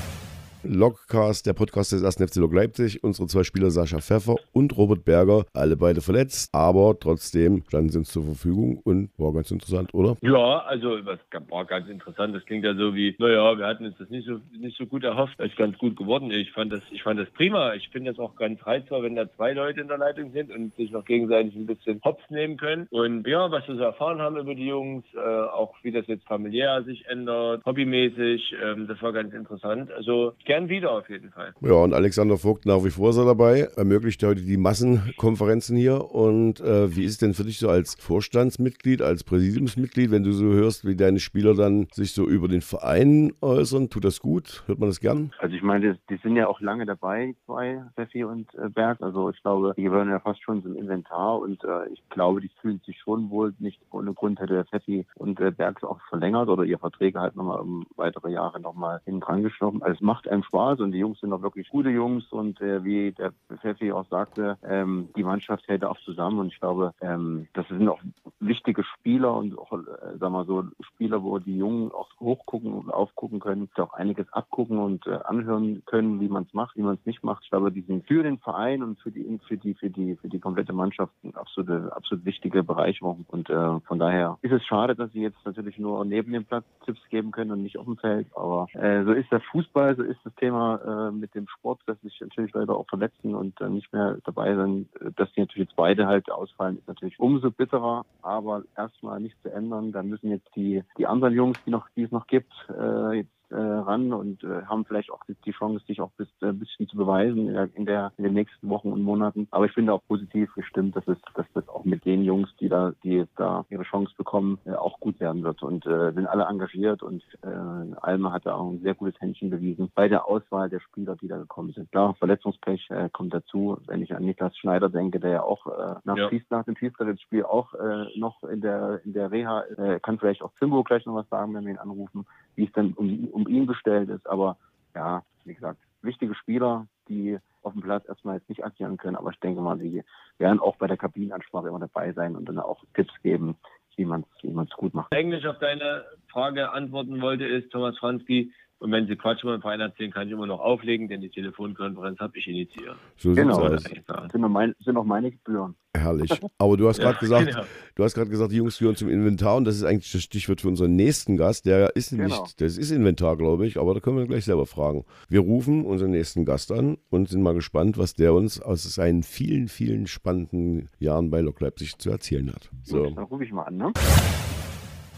Logcast, der Podcast des 1. FC Lok Leipzig. Unsere zwei Spieler Sascha Pfeffer und Robert Berger, alle beide verletzt, aber trotzdem standen sie uns zur Verfügung und war ganz interessant, oder? Ja, also das war ganz interessant. Das klingt ja so wie, naja, wir hatten uns das nicht so, nicht so gut erhofft. Das ist ganz gut geworden. Ich fand das, ich fand das prima. Ich finde das auch ganz reizvoll, wenn da zwei Leute in der Leitung sind und sich noch gegenseitig ein bisschen Hops nehmen können. Und ja, was wir so erfahren haben über die Jungs, äh, auch wie das jetzt familiär sich ändert, hobbymäßig, ähm, das war ganz interessant. Also gern wieder auf jeden Fall. Ja, und Alexander Vogt nach wie vor ist er dabei, ermöglicht heute die Massenkonferenzen hier. Und äh, wie ist es denn für dich so als Vorstandsmitglied, als Präsidiumsmitglied, wenn du so hörst, wie deine Spieler dann sich so über den Verein äußern? Tut das gut? Hört man das gern? Also ich meine, die, die sind ja auch lange dabei, die zwei, Steffi und äh, Berg. Also ich glaube, die gehören ja fast schon zum Inventar und äh, ich glaube, die fühlen sich schon wohl. Nicht ohne Grund hätte der Steffi und äh, Berg auch verlängert oder ihr Verträge halt nochmal um weitere Jahre nochmal hinten dran geschoben. Also es macht einem Spaß und die Jungs sind auch wirklich gute Jungs. Und äh, wie der Pfeffi auch sagte, ähm, die Mannschaft hält auch zusammen. Und ich glaube, ähm, das sind auch wichtige Spieler und auch, äh, sag mal so, Spieler, wo die Jungen auch hochgucken und aufgucken können, auch einiges abgucken und äh, anhören können, wie man es macht, wie man es nicht macht. Ich glaube, die sind für den Verein und für die, für die, für die, für die komplette Mannschaft eine absolute, absolut wichtige Bereicherung. Und äh, von daher ist es schade, dass sie jetzt natürlich nur neben dem Platz Tipps geben können und nicht auf dem Feld, aber äh, so ist der Fußball, so ist das Thema äh, mit dem Sport, dass sich natürlich leider auch verletzen und äh, nicht mehr dabei sind. Dass die natürlich jetzt beide halt ausfallen, ist natürlich umso bitterer, aber erstmal nicht zu ändern. Dann müssen jetzt die, die anderen Jungs, die noch, die es noch gibt, äh, jetzt äh, ran und äh, haben vielleicht auch die Chance, sich auch bis, äh, ein bisschen zu beweisen in, der, in, der, in den nächsten Wochen und Monaten. Aber ich bin da auch positiv gestimmt, dass es, dass das auch mit den Jungs, die da, die jetzt da ihre Chance bekommen, äh, auch gut werden wird und äh, sind alle engagiert und äh, Alma hat da auch ein sehr gutes Händchen bewiesen bei der Auswahl der Spieler, die da gekommen sind. Klar, Verletzungspech äh, kommt dazu. Wenn ich an Niklas Schneider denke, der ja auch äh, nach, ja. Fies, nach dem Fiesler-Spiel auch äh, noch in der in der Reha äh, kann vielleicht auch Zimbo gleich noch was sagen, wenn wir ihn anrufen, wie es dann um, um ihn bestellt ist. Aber ja, wie gesagt, wichtige Spieler, die auf dem Platz erstmal jetzt nicht agieren können, aber ich denke mal, sie werden auch bei der Kabinenansprache immer dabei sein und dann auch Tipps geben, wie man es wie gut macht. Englisch auf deine Frage antworten wollte, ist Thomas Franski, Und wenn Sie Quatsch über den Verein erzählen, kann ich immer noch auflegen, denn die Telefonkonferenz habe ich initiiert. So Genau. sieht's aus. Ja. Sind, noch mein, sind auch meine Gebühren. Herrlich. Aber du hast gerade gesagt, genau. du hast gerade gesagt, die Jungs führen zum Inventar und das ist eigentlich das Stichwort für unseren nächsten Gast. Der ist Genau. nicht, das ist Inventar, glaube ich, aber da können wir gleich selber fragen. Wir rufen unseren nächsten Gast an und sind mal gespannt, was der uns aus seinen vielen, vielen spannenden Jahren bei Lok Leipzig zu erzählen hat. So. Dann rufe ich mal an, ne?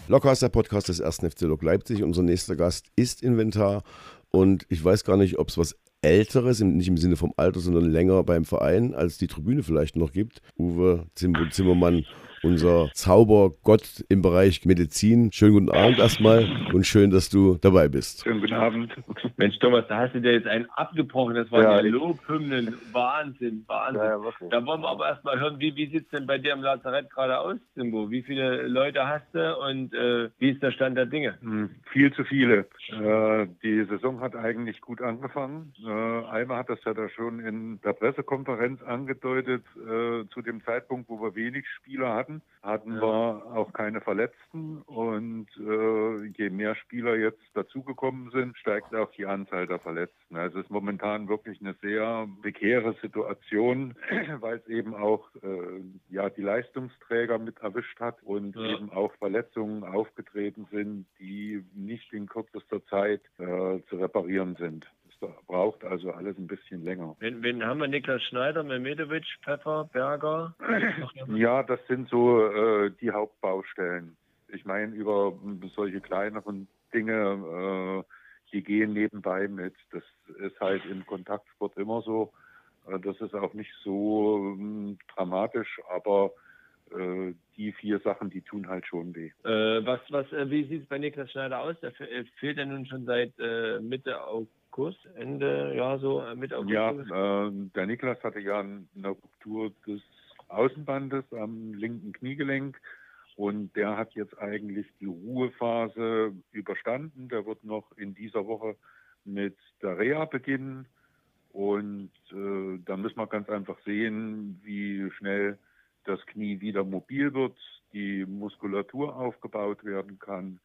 Locker ist der Podcast des 1. FC Lok Leipzig. Unser nächster Gast ist Inventar und ich weiß gar nicht, ob es was Älteres, nicht im Sinne vom Alter, sondern länger beim Verein, als die Tribüne vielleicht noch gibt. Uwe Zimmermann, unser Zaubergott im Bereich Medizin. Schönen guten Abend erstmal und schön, dass du dabei bist. Schönen guten Abend. Mensch, Thomas, da hast du dir jetzt einen abgebrochen. Das waren Ja, ja, Lobhymnen. Wahnsinn, Wahnsinn. Ja. Da wollen wir aber erstmal hören, wie, wie sieht es denn bei dir im Lazarett gerade aus, Simbo? Wie viele Leute hast du und äh, wie ist der Stand der Dinge? Hm, Viel zu viele. Äh, die Saison hat eigentlich gut angefangen. Äh, Alma hat das ja da schon in der Pressekonferenz angedeutet. Äh, zu dem Zeitpunkt, wo wir wenig Spieler hatten, hatten Ja. wir auch keine Verletzten. Und äh, je mehr Spieler jetzt dazugekommen sind, steigt auch die Anzahl der Verletzten. Also es ist momentan wirklich eine sehr prekäre Situation, weil es eben auch äh, ja, die Leistungsträger mit erwischt hat und Ja. eben auch Verletzungen aufgetreten sind, die nicht in kürzester Zeit äh, zu reparieren sind. Braucht also alles ein bisschen länger. Wen, wen haben wir? Niklas Schneider, Mehmetovic, Pfeffer, Berger? Ja, das sind so äh, die Hauptbaustellen. Ich meine, über solche kleineren Dinge, äh, die gehen nebenbei mit. Das ist halt im Kontaktsport immer so. Äh, das ist auch nicht so ähm, dramatisch, aber äh, die vier Sachen, die tun halt schon weh. Äh, was, was, äh, wie sieht es bei Niklas Schneider aus? Der äh, fehlt ja nun schon seit äh, Mitte August, Ende, ja, so äh, Mitte August. Ja, äh, der Niklas hatte ja eine Ruptur des Außenbandes am linken Kniegelenk und der hat jetzt eigentlich die Ruhephase überstanden. Der wird noch in dieser Woche mit der Reha beginnen und äh, da müssen wir ganz einfach sehen, wie schnell das Knie wieder mobil wird, die Muskulatur aufgebaut werden kann.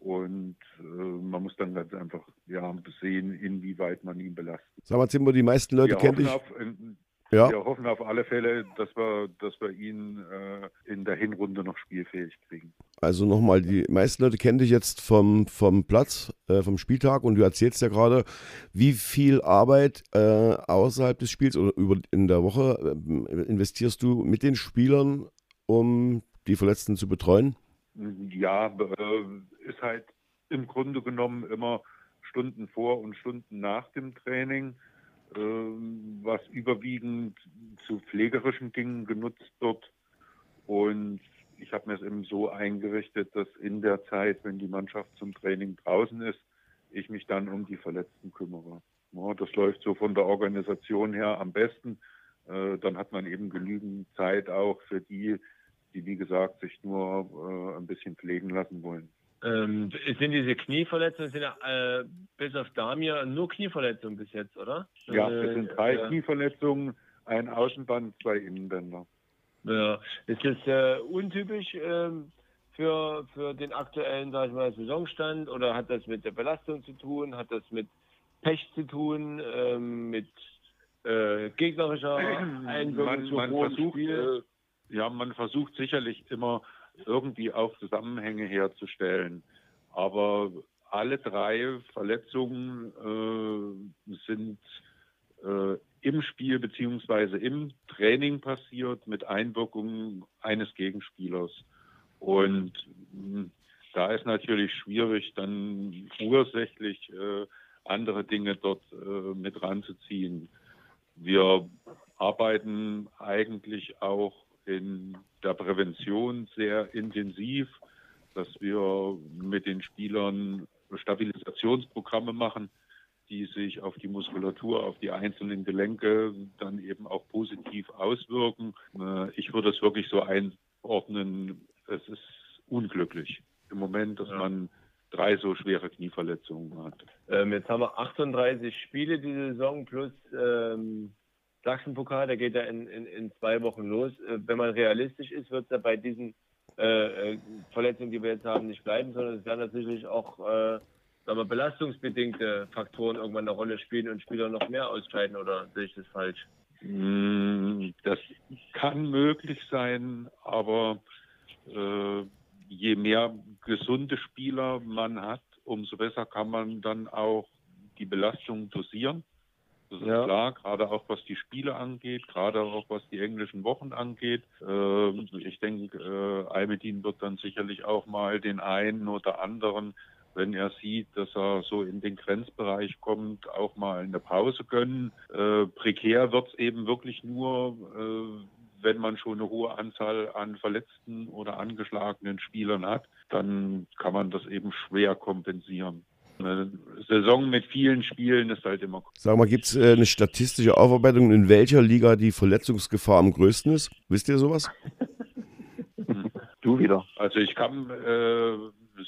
Und äh, man muss dann ganz einfach ja, sehen, inwieweit man ihn belastet. Sag mal, Zimbo, die meisten Leute Wir kennen dich. auf, in- Ja, wir hoffen auf alle Fälle, dass wir, dass wir ihn äh, in der Hinrunde noch spielfähig kriegen. also nochmal, die meisten Leute kennen dich jetzt vom, vom Platz, äh, vom Spieltag und du erzählst ja gerade, wie viel Arbeit äh, außerhalb des Spiels oder über, in der Woche äh, investierst du mit den Spielern, um die Verletzten zu betreuen? Ja, äh, ist halt im Grunde genommen immer Stunden vor und Stunden nach dem Training, äh, was überwiegend zu pflegerischen Dingen genutzt wird. Und ich habe mir es eben so eingerichtet, dass in der Zeit, wenn die Mannschaft zum Training draußen ist, ich mich dann um die Verletzten kümmere. Das läuft so von der Organisation her am besten. Äh, dann hat man eben genügend Zeit auch für die, die wie gesagt sich nur äh, ein bisschen pflegen lassen wollen. Ähm, sind diese Knieverletzungen, sind ja äh, bis auf Damir nur Knieverletzungen bis jetzt, oder? Ja, Äh, es sind drei ja. Knieverletzungen, ein Außenband, zwei Innenbänder. Ja, ist das äh, untypisch ähm, für, für den aktuellen, sag ich mal, Saisonstand oder hat das mit der Belastung zu tun? Hat das mit Pech zu tun? Ähm, mit äh, gegnerischer Einwirkung man, man versucht, äh, ja, man versucht sicherlich immer irgendwie auch Zusammenhänge herzustellen. Aber alle drei Verletzungen äh, sind äh, im Spiel beziehungsweise im Training passiert mit Einwirkung eines Gegenspielers. Und mh, da ist natürlich schwierig, dann ursächlich äh, andere Dinge dort äh, mit ranzuziehen. Wir arbeiten eigentlich auch in der Prävention sehr intensiv, dass wir mit den Spielern Stabilisationsprogramme machen, die sich auf die Muskulatur, auf die einzelnen Gelenke dann eben auch positiv auswirken. Äh, Ich würde es wirklich so einordnen, es ist unglücklich im Moment, dass Ja. man drei so schwere Knieverletzungen hat. Ähm, jetzt haben wir 38 Spiele diese Saison plus ähm, Sachsenpokal, der geht ja in, in, in zwei Wochen los. Äh, wenn man realistisch ist, wird es ja bei diesen äh, äh, Verletzungen, die wir jetzt haben, nicht bleiben, sondern es werden natürlich auch äh, sagen wir, belastungsbedingte Faktoren irgendwann eine Rolle spielen und Spieler noch mehr ausscheiden oder sehe ich das falsch? Mm, Das kann möglich sein, aber äh, je mehr gesunde Spieler man hat, umso besser kann man dann auch die Belastung dosieren. Das ist Ja. klar, gerade auch was die Spiele angeht, gerade auch was die englischen Wochen angeht. Ähm, ich denke, äh, Almedin wird dann sicherlich auch mal den einen oder anderen, wenn er sieht, dass er so in den Grenzbereich kommt, auch mal eine Pause gönnen. Äh, prekär wird es eben wirklich nur, äh, wenn man schon eine hohe Anzahl an verletzten oder angeschlagenen Spielern hat, dann kann man das eben schwer kompensieren. Eine Saison mit vielen Spielen ist halt immer Sag mal, gibt es äh, eine statistische Aufarbeitung, in welcher Liga die Verletzungsgefahr am größten ist? Wisst ihr sowas? Du wieder. Also ich kann äh,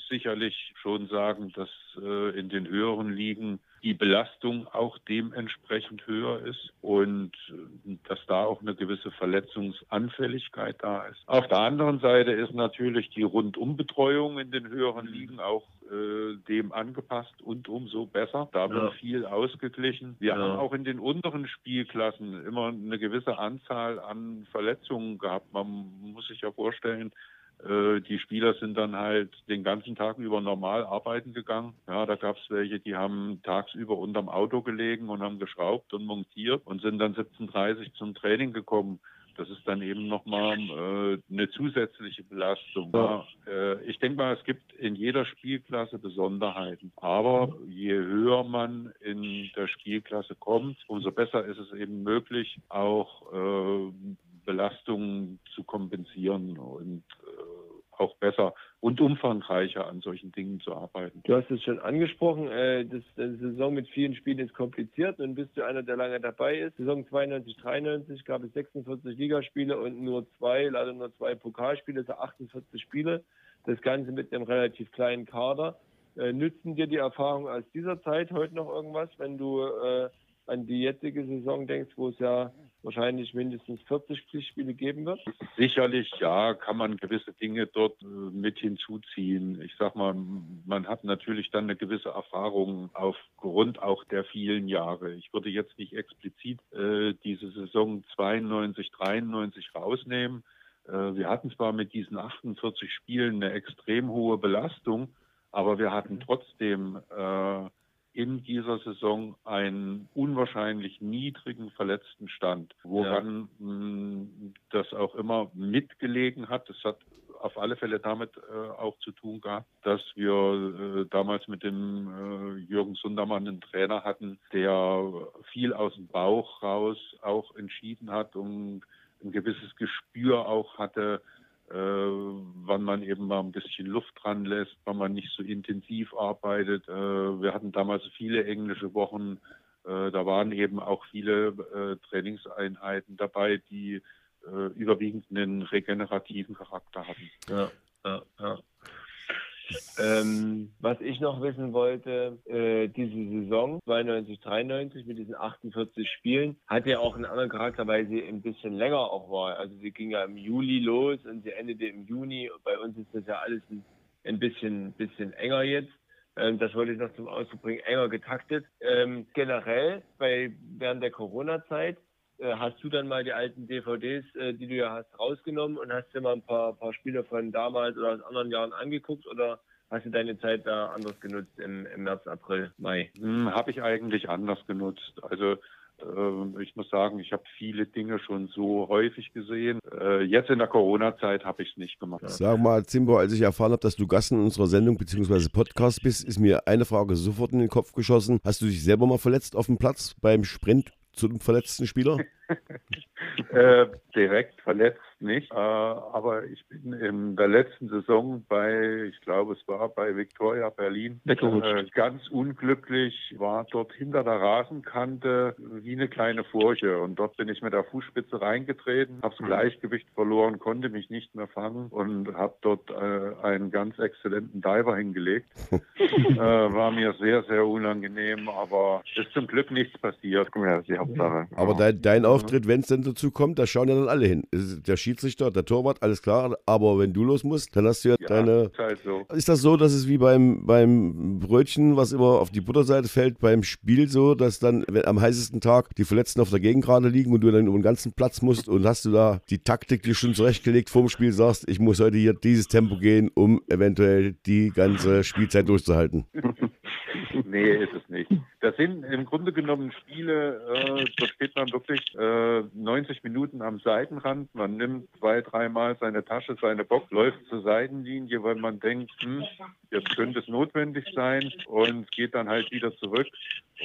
sicherlich schon sagen, dass äh, in den höheren Ligen die Belastung auch dementsprechend höher ist und äh, dass da auch eine gewisse Verletzungsanfälligkeit da ist. Auf der anderen Seite ist natürlich die Rundumbetreuung in den höheren Ligen auch äh, dem angepasst und umso besser. Da wird Ja. viel ausgeglichen. Wir Ja. haben auch in den unteren Spielklassen immer eine gewisse Anzahl an Verletzungen gehabt. Man muss sich ja vorstellen, die Spieler sind dann halt den ganzen Tag über normal arbeiten gegangen. Ja, da gab es welche, die haben tagsüber unterm Auto gelegen und haben geschraubt und montiert und sind dann 17.30 zum Training gekommen. Das ist dann eben nochmal äh, eine zusätzliche Belastung. Ja. Äh, ich denke mal, es gibt in jeder Spielklasse Besonderheiten. Aber je höher man in der Spielklasse kommt, umso besser ist es eben möglich, auch äh, Belastungen zu kompensieren und äh, auch besser und umfangreicher an solchen Dingen zu arbeiten. Du hast es schon angesprochen, äh, das, die Saison mit vielen Spielen ist kompliziert. Nun bist du einer, der lange dabei ist. Saison 92, 93 gab es 46 Ligaspiele und nur zwei, leider nur zwei Pokalspiele, also 48 Spiele. Das Ganze mit einem relativ kleinen Kader. Äh, nützen dir die Erfahrungen aus dieser Zeit heute noch irgendwas, wenn du äh, an die jetzige Saison denkst, wo es ja wahrscheinlich mindestens 40 Pflichtspiele geben wird? Sicherlich, ja, kann man gewisse Dinge dort äh, mit hinzuziehen. Ich sag mal, man hat natürlich dann eine gewisse Erfahrung aufgrund auch der vielen Jahre. Ich würde jetzt nicht explizit äh, diese Saison 92, 93 rausnehmen. Äh, wir hatten zwar mit diesen 48 Spielen eine extrem hohe Belastung, aber wir hatten trotzdem äh, in dieser Saison einen unwahrscheinlich niedrigen Verletztenstand, woran mh, das auch immer mitgelegen hat. Das hat auf alle Fälle damit äh, auch zu tun gehabt, dass wir äh, damals mit dem äh, Jürgen Sundermann einen Trainer hatten, der viel aus dem Bauch raus auch entschieden hat und ein gewisses Gespür auch hatte, äh, wann man eben mal ein bisschen Luft dran lässt, wann man nicht so intensiv arbeitet. Äh, wir hatten damals viele englische Wochen. Äh, da waren eben auch viele äh, Trainingseinheiten dabei, die äh, überwiegend einen regenerativen Charakter hatten. Ja, ja, ja. Ähm, was ich noch wissen wollte, äh, diese Saison 92, 93 mit diesen 48 Spielen hat ja auch einen anderen Charakter, weil sie ein bisschen länger auch war. Also sie ging ja im Juli los und sie endete im Juni. Bei uns ist das ja alles ein, ein bisschen, bisschen enger jetzt. Ähm, das wollte ich noch zum Ausdruck bringen, enger getaktet. Ähm, generell bei, während der Corona-Zeit hast du dann mal die alten DVDs, äh, die du ja hast, rausgenommen und hast dir mal ein paar, paar Spiele von damals oder aus anderen Jahren angeguckt oder hast du deine Zeit da anders genutzt im, im März, April, Mai? Hm, habe ich eigentlich anders genutzt. Also äh, ich muss sagen, ich habe viele Dinge schon so häufig gesehen. Äh, jetzt in der Corona-Zeit habe ich es nicht gemacht. Sag mal, Zimbo, als ich erfahren habe, dass du Gast in unserer Sendung bzw. Podcast bist, ist mir eine Frage sofort in den Kopf geschossen. Hast du dich selber mal verletzt auf dem Platz beim Sprint zu einem verletzten Spieler? äh, direkt verletzt nicht, äh, aber ich bin in der letzten Saison bei, ich glaube es war bei Victoria Berlin, äh, ganz unglücklich, war dort hinter der Rasenkante wie eine kleine Furche und dort bin ich mit der Fußspitze reingetreten, habe das Gleichgewicht verloren, konnte mich nicht mehr fangen und habe dort äh, einen ganz exzellenten Diver hingelegt. äh, war mir sehr, sehr unangenehm, aber ist zum Glück nichts passiert. Ja, die Hauptsache. Aber dein, dein Auftritt, wenn es denn dazu kommt, da schauen ja dann alle hin. Der Schiedsrichter, der Torwart, alles klar. Aber wenn du los musst, dann hast du ja, Ja, deine. ist halt so. Ist das so, dass es wie beim, beim Brötchen, was immer auf die Butterseite fällt, beim Spiel so, dass dann wenn am heißesten Tag die Verletzten auf der Gegengrade liegen und du dann über den ganzen Platz musst und hast du da die Taktik dir schon zurechtgelegt vor dem Spiel, sagst, ich muss heute hier dieses Tempo gehen, um eventuell die ganze Spielzeit durchzuhalten? Nee, ist es nicht. Das sind im Grunde genommen Spiele, äh, da steht man wirklich äh, 90 Minuten am Seitenrand. Man nimmt zwei, dreimal seine Tasche, seine Box, läuft zur Seitenlinie, weil man denkt, hm, jetzt könnte es notwendig sein und geht dann halt wieder zurück.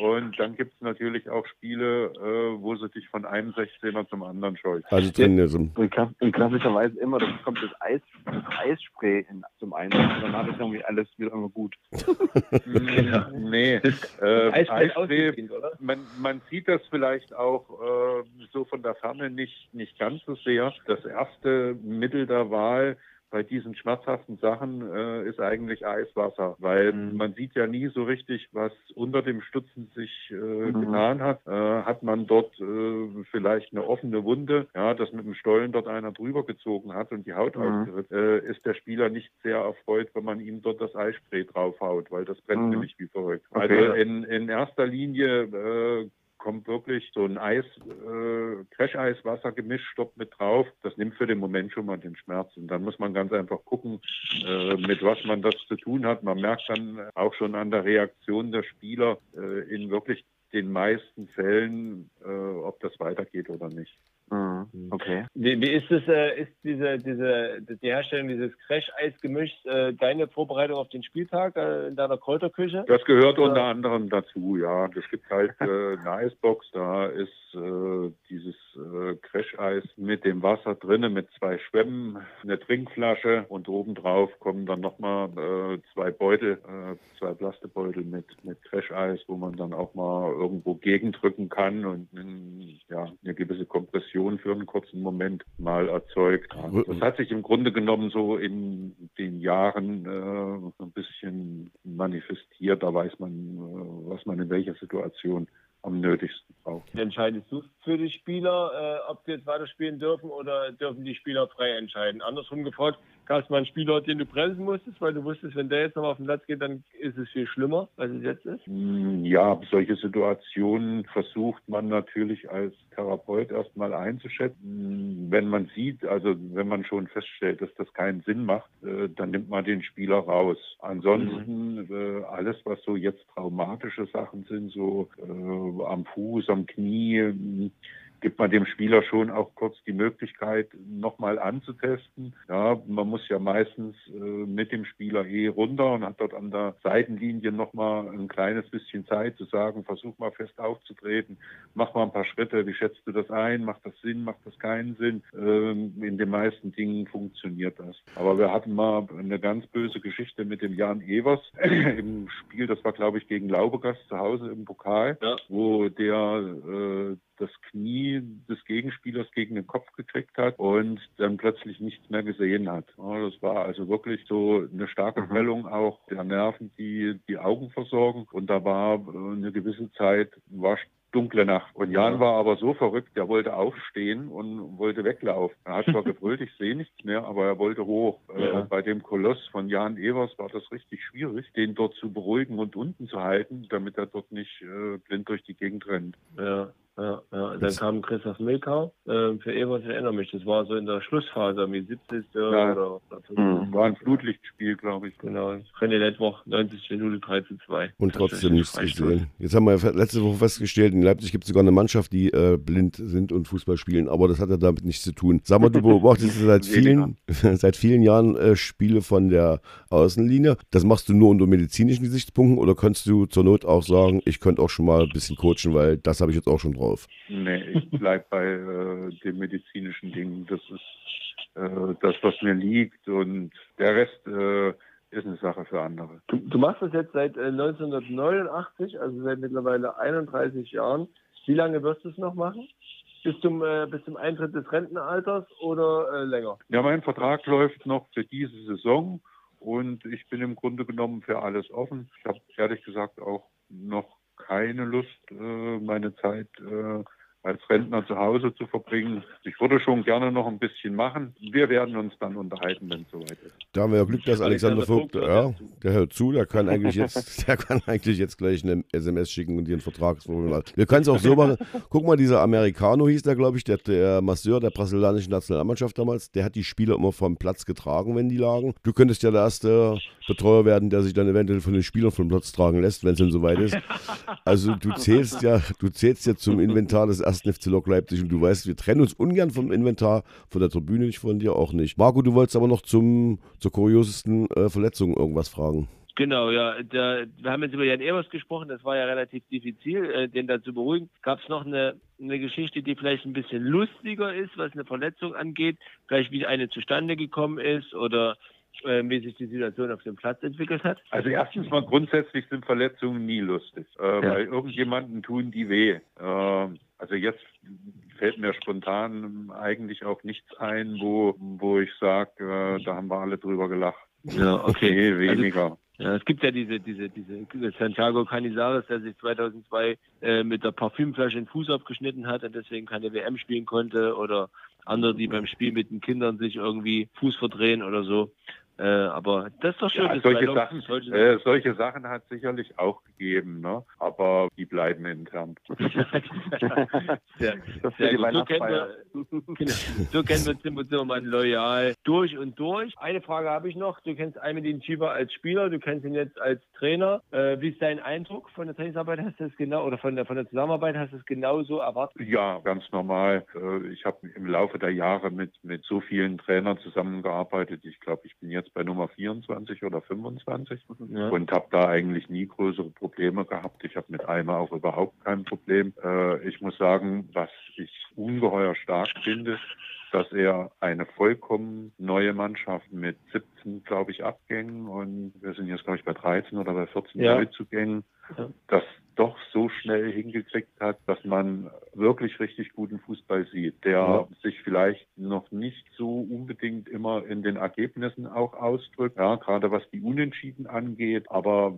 Und dann gibt es natürlich auch Spiele, äh, wo sie dich von einem 16er zum anderen scheucht. Also trainieren so. Und, klass und klassischerweise immer, das kommt das, Eis, das Eisspray in, zum Einsatz. Danach ist irgendwie alles wieder immer gut. Nee, äh, Oder? man, man sieht das vielleicht auch äh, so von der Ferne nicht, nicht ganz so sehr. Das erste Mittel der Wahl bei diesen schmerzhaften Sachen äh, ist eigentlich Eiswasser, weil Mhm. man sieht ja nie so richtig, was unter dem Stutzen sich äh, Mhm. getan hat. Äh, hat man dort äh, vielleicht eine offene Wunde, ja, dass mit dem Stollen dort einer drüber gezogen hat und die Haut Mhm. ausgerissen, äh, ist der Spieler nicht sehr erfreut, wenn man ihm dort das Eisspray draufhaut, weil das brennt Mhm. nämlich wie verrückt. Okay. Also in, in erster Linie äh, kommt wirklich so ein Eis, äh, Crasheiswassergemisch dort mit drauf. Das nimmt für den Moment schon mal den Schmerz. Und dann muss man ganz einfach gucken, äh, mit was man das zu tun hat. Man merkt dann auch schon an der Reaktion der Spieler äh, in wirklich den meisten Fällen, äh, ob das weitergeht oder nicht. Mhm. Okay. Wie, wie ist es, äh, ist diese, diese, die Herstellung dieses Crash-Eis-Gemischs äh, deine Vorbereitung auf den Spieltag äh, in deiner Kräuterküche? Das gehört unter anderem dazu, ja. Es gibt halt äh, eine Eisbox, da ist äh, dieses äh, Crash-Eis mit dem Wasser drinnen, mit zwei Schwämmen, eine Trinkflasche und obendrauf kommen dann nochmal äh, zwei Beutel, zwei Plastebeutel mit, mit Crash-Eis, wo man dann auch mal irgendwo gegendrücken kann und ja, eine gewisse Kompression für einen kurzen Moment mal erzeugt. Das hat sich im Grunde genommen so in den Jahren äh, ein bisschen manifestiert. Da weiß man, äh, was man in welcher Situation am nötigsten braucht. Entscheidest du für die Spieler, äh, ob sie jetzt weiterspielen dürfen oder dürfen die Spieler frei entscheiden? Andersrum gefragt, gab es mal einen Spieler, den du bremsen musstest, weil du wusstest, wenn der jetzt noch auf den Platz geht, dann ist es viel schlimmer, als es jetzt ist? Hm, Ja, solche Situationen versucht man natürlich als Therapeut erstmal einzuschätzen. Wenn man sieht, also wenn man schon feststellt, dass das keinen Sinn macht, äh, dann nimmt man den Spieler raus. Ansonsten äh, alles, was so jetzt traumatische Sachen sind, so äh, am Fuß, am Knie, mh, gibt man dem Spieler schon auch kurz die Möglichkeit, nochmal anzutesten. Ja, man muss ja meistens äh, mit dem Spieler eh runter und hat dort an der Seitenlinie nochmal ein kleines bisschen Zeit zu sagen, versuch mal fest aufzutreten, mach mal ein paar Schritte, wie schätzt du das ein, macht das Sinn, macht das keinen Sinn. Ähm, in den meisten Dingen funktioniert das. Aber wir hatten mal eine ganz böse Geschichte mit dem Jan Evers im Spiel, das war glaube ich gegen Laubegast zu Hause im Pokal, Ja. wo der äh, das Knie des Gegenspielers gegen den Kopf gekriegt hat und dann plötzlich nichts mehr gesehen hat. Das war also wirklich so eine starke Mhm. Prellung auch der Nerven, die die Augen versorgen. Und da war äh, eine gewisse Zeit, war dunkle Nacht. Und Jan war aber so verrückt, der wollte aufstehen und wollte weglaufen. Er hat zwar gebrüllt, ich sehe nichts mehr, aber er wollte hoch. Ja. Äh, bei dem Koloss von Jan Evers war das richtig schwierig, den dort zu beruhigen und unten zu halten, damit er dort nicht äh, blind durch die Gegend rennt. Ja, ja, ja. Dann kam Christoph Milkau. Ähm, für Evers, ich erinnere mich, das war so in der Schlussphase, wie 70. Ja. oder, oder Mhm. War ein Flutlichtspiel, glaube ich. Genau, René Lettwoch, 90 Minute 3 zu 2. Und trotzdem nichts gesehen. Jetzt haben wir letzte Woche festgestellt, in Leipzig gibt es sogar eine Mannschaft, die äh, blind sind und Fußball spielen, aber das hat ja damit nichts zu tun. Sag mal, du beobachtest seit vielen, seit vielen Jahren äh, Spiele von der Außenlinie. Das machst du nur unter medizinischen Gesichtspunkten oder kannst du zur Not auch sagen, ich könnte auch schon mal ein bisschen coachen, weil das habe ich jetzt auch schon drauf. Nee, ich bleib bei äh, den medizinischen Dingen. Das ist äh, das, was mir liegt und der Rest äh, ist eine Sache für andere. Du, du machst das jetzt seit äh, 1989, also seit mittlerweile 31 Jahren. Wie lange wirst du es noch machen? Bis zum, äh, bis zum Eintritt des Rentenalters oder äh, länger? Ja, mein Vertrag läuft noch für diese Saison und ich bin im Grunde genommen für alles offen. Ich habe ehrlich gesagt auch noch keine Lust, äh, meine Zeit äh, als Rentner zu Hause zu verbringen. Ich würde schon gerne noch ein bisschen machen. Wir werden uns dann unterhalten, wenn es soweit ist. Da haben wir ja Glück, dass Alexander, Vogt, ja, der hört zu, der kann eigentlich jetzt, der kann eigentlich jetzt gleich eine SMS schicken und dir einen Vertragsformular. Wir können es auch so machen. Guck mal, dieser Americano hieß der, glaube ich, der, der Masseur der brasilianischen Nationalmannschaft damals, der hat die Spieler immer vom Platz getragen, wenn die lagen. Du könntest ja der erste Betreuer werden, der sich dann eventuell von den Spielern vom Platz tragen lässt, wenn es dann soweit ist. Also du zählst ja, du zählst ja zum Inventar des ersten FC Lok Leipzig und du weißt, wir trennen uns ungern vom Inventar, von der Tribüne nicht, von dir auch nicht. Marco, du wolltest aber noch zum, zur kuriosesten äh, Verletzung irgendwas fragen. Genau, ja. Der, wir haben jetzt über Jan Evers gesprochen, das war ja relativ diffizil, äh, den da zu beruhigen. Gab es noch eine, eine Geschichte, die vielleicht ein bisschen lustiger ist, was eine Verletzung angeht, vielleicht wie eine zustande gekommen ist oder wie sich die Situation auf dem Platz entwickelt hat? Also erstens mal grundsätzlich sind Verletzungen nie lustig, äh, ja. weil irgendjemanden tun die weh. Äh, also jetzt fällt mir spontan eigentlich auch nichts ein, wo, wo ich sage, äh, da haben wir alle drüber gelacht. Ja, okay. Nee, weniger. Also, ja, es gibt ja diese, diese, diese Santiago Canizares, der sich 2002 äh, mit der Parfümflasche den Fuß aufgeschnitten hat und deswegen keine WM spielen konnte oder andere, die beim Spiel mit den Kindern sich irgendwie Fuß verdrehen oder so. Äh, aber das ist doch schön. Ja, solche, Sachen, solche, äh, solche Sachen hat es sicherlich auch gegeben, ne? aber die bleiben intern. sehr, sehr gut. So kennen, wir, genau, so kennen wir Timo Zimmermann loyal durch und durch. Eine Frage habe ich noch. Du kennst Almedin Chiba als Spieler, du kennst ihn jetzt als Trainer. Äh, wie ist dein Eindruck von der Trainingsarbeit? Hast du es genau oder von der, von der Zusammenarbeit hast du es genauso erwartet? Ja, ganz normal. Äh, ich habe im Laufe der Jahre mit, mit so vielen Trainern zusammengearbeitet. Ich glaube, ich bin jetzt jetzt bei Nummer 24 oder 25 ja. und habe da eigentlich nie größere Probleme gehabt. Ich habe mit Eimer auch überhaupt kein Problem. Äh, ich muss sagen, was ich ungeheuer stark finde, dass er eine vollkommen neue Mannschaft mit 17, glaube ich, Abgängen und wir sind jetzt, glaube ich, bei 13 oder bei 14 ja. Neuzugängen, ja. dass doch so schnell hingekriegt hat, dass man wirklich richtig guten Fußball sieht, der ja. sich vielleicht noch nicht so unbedingt immer in den Ergebnissen auch ausdrückt, ja, gerade was die Unentschieden angeht. Aber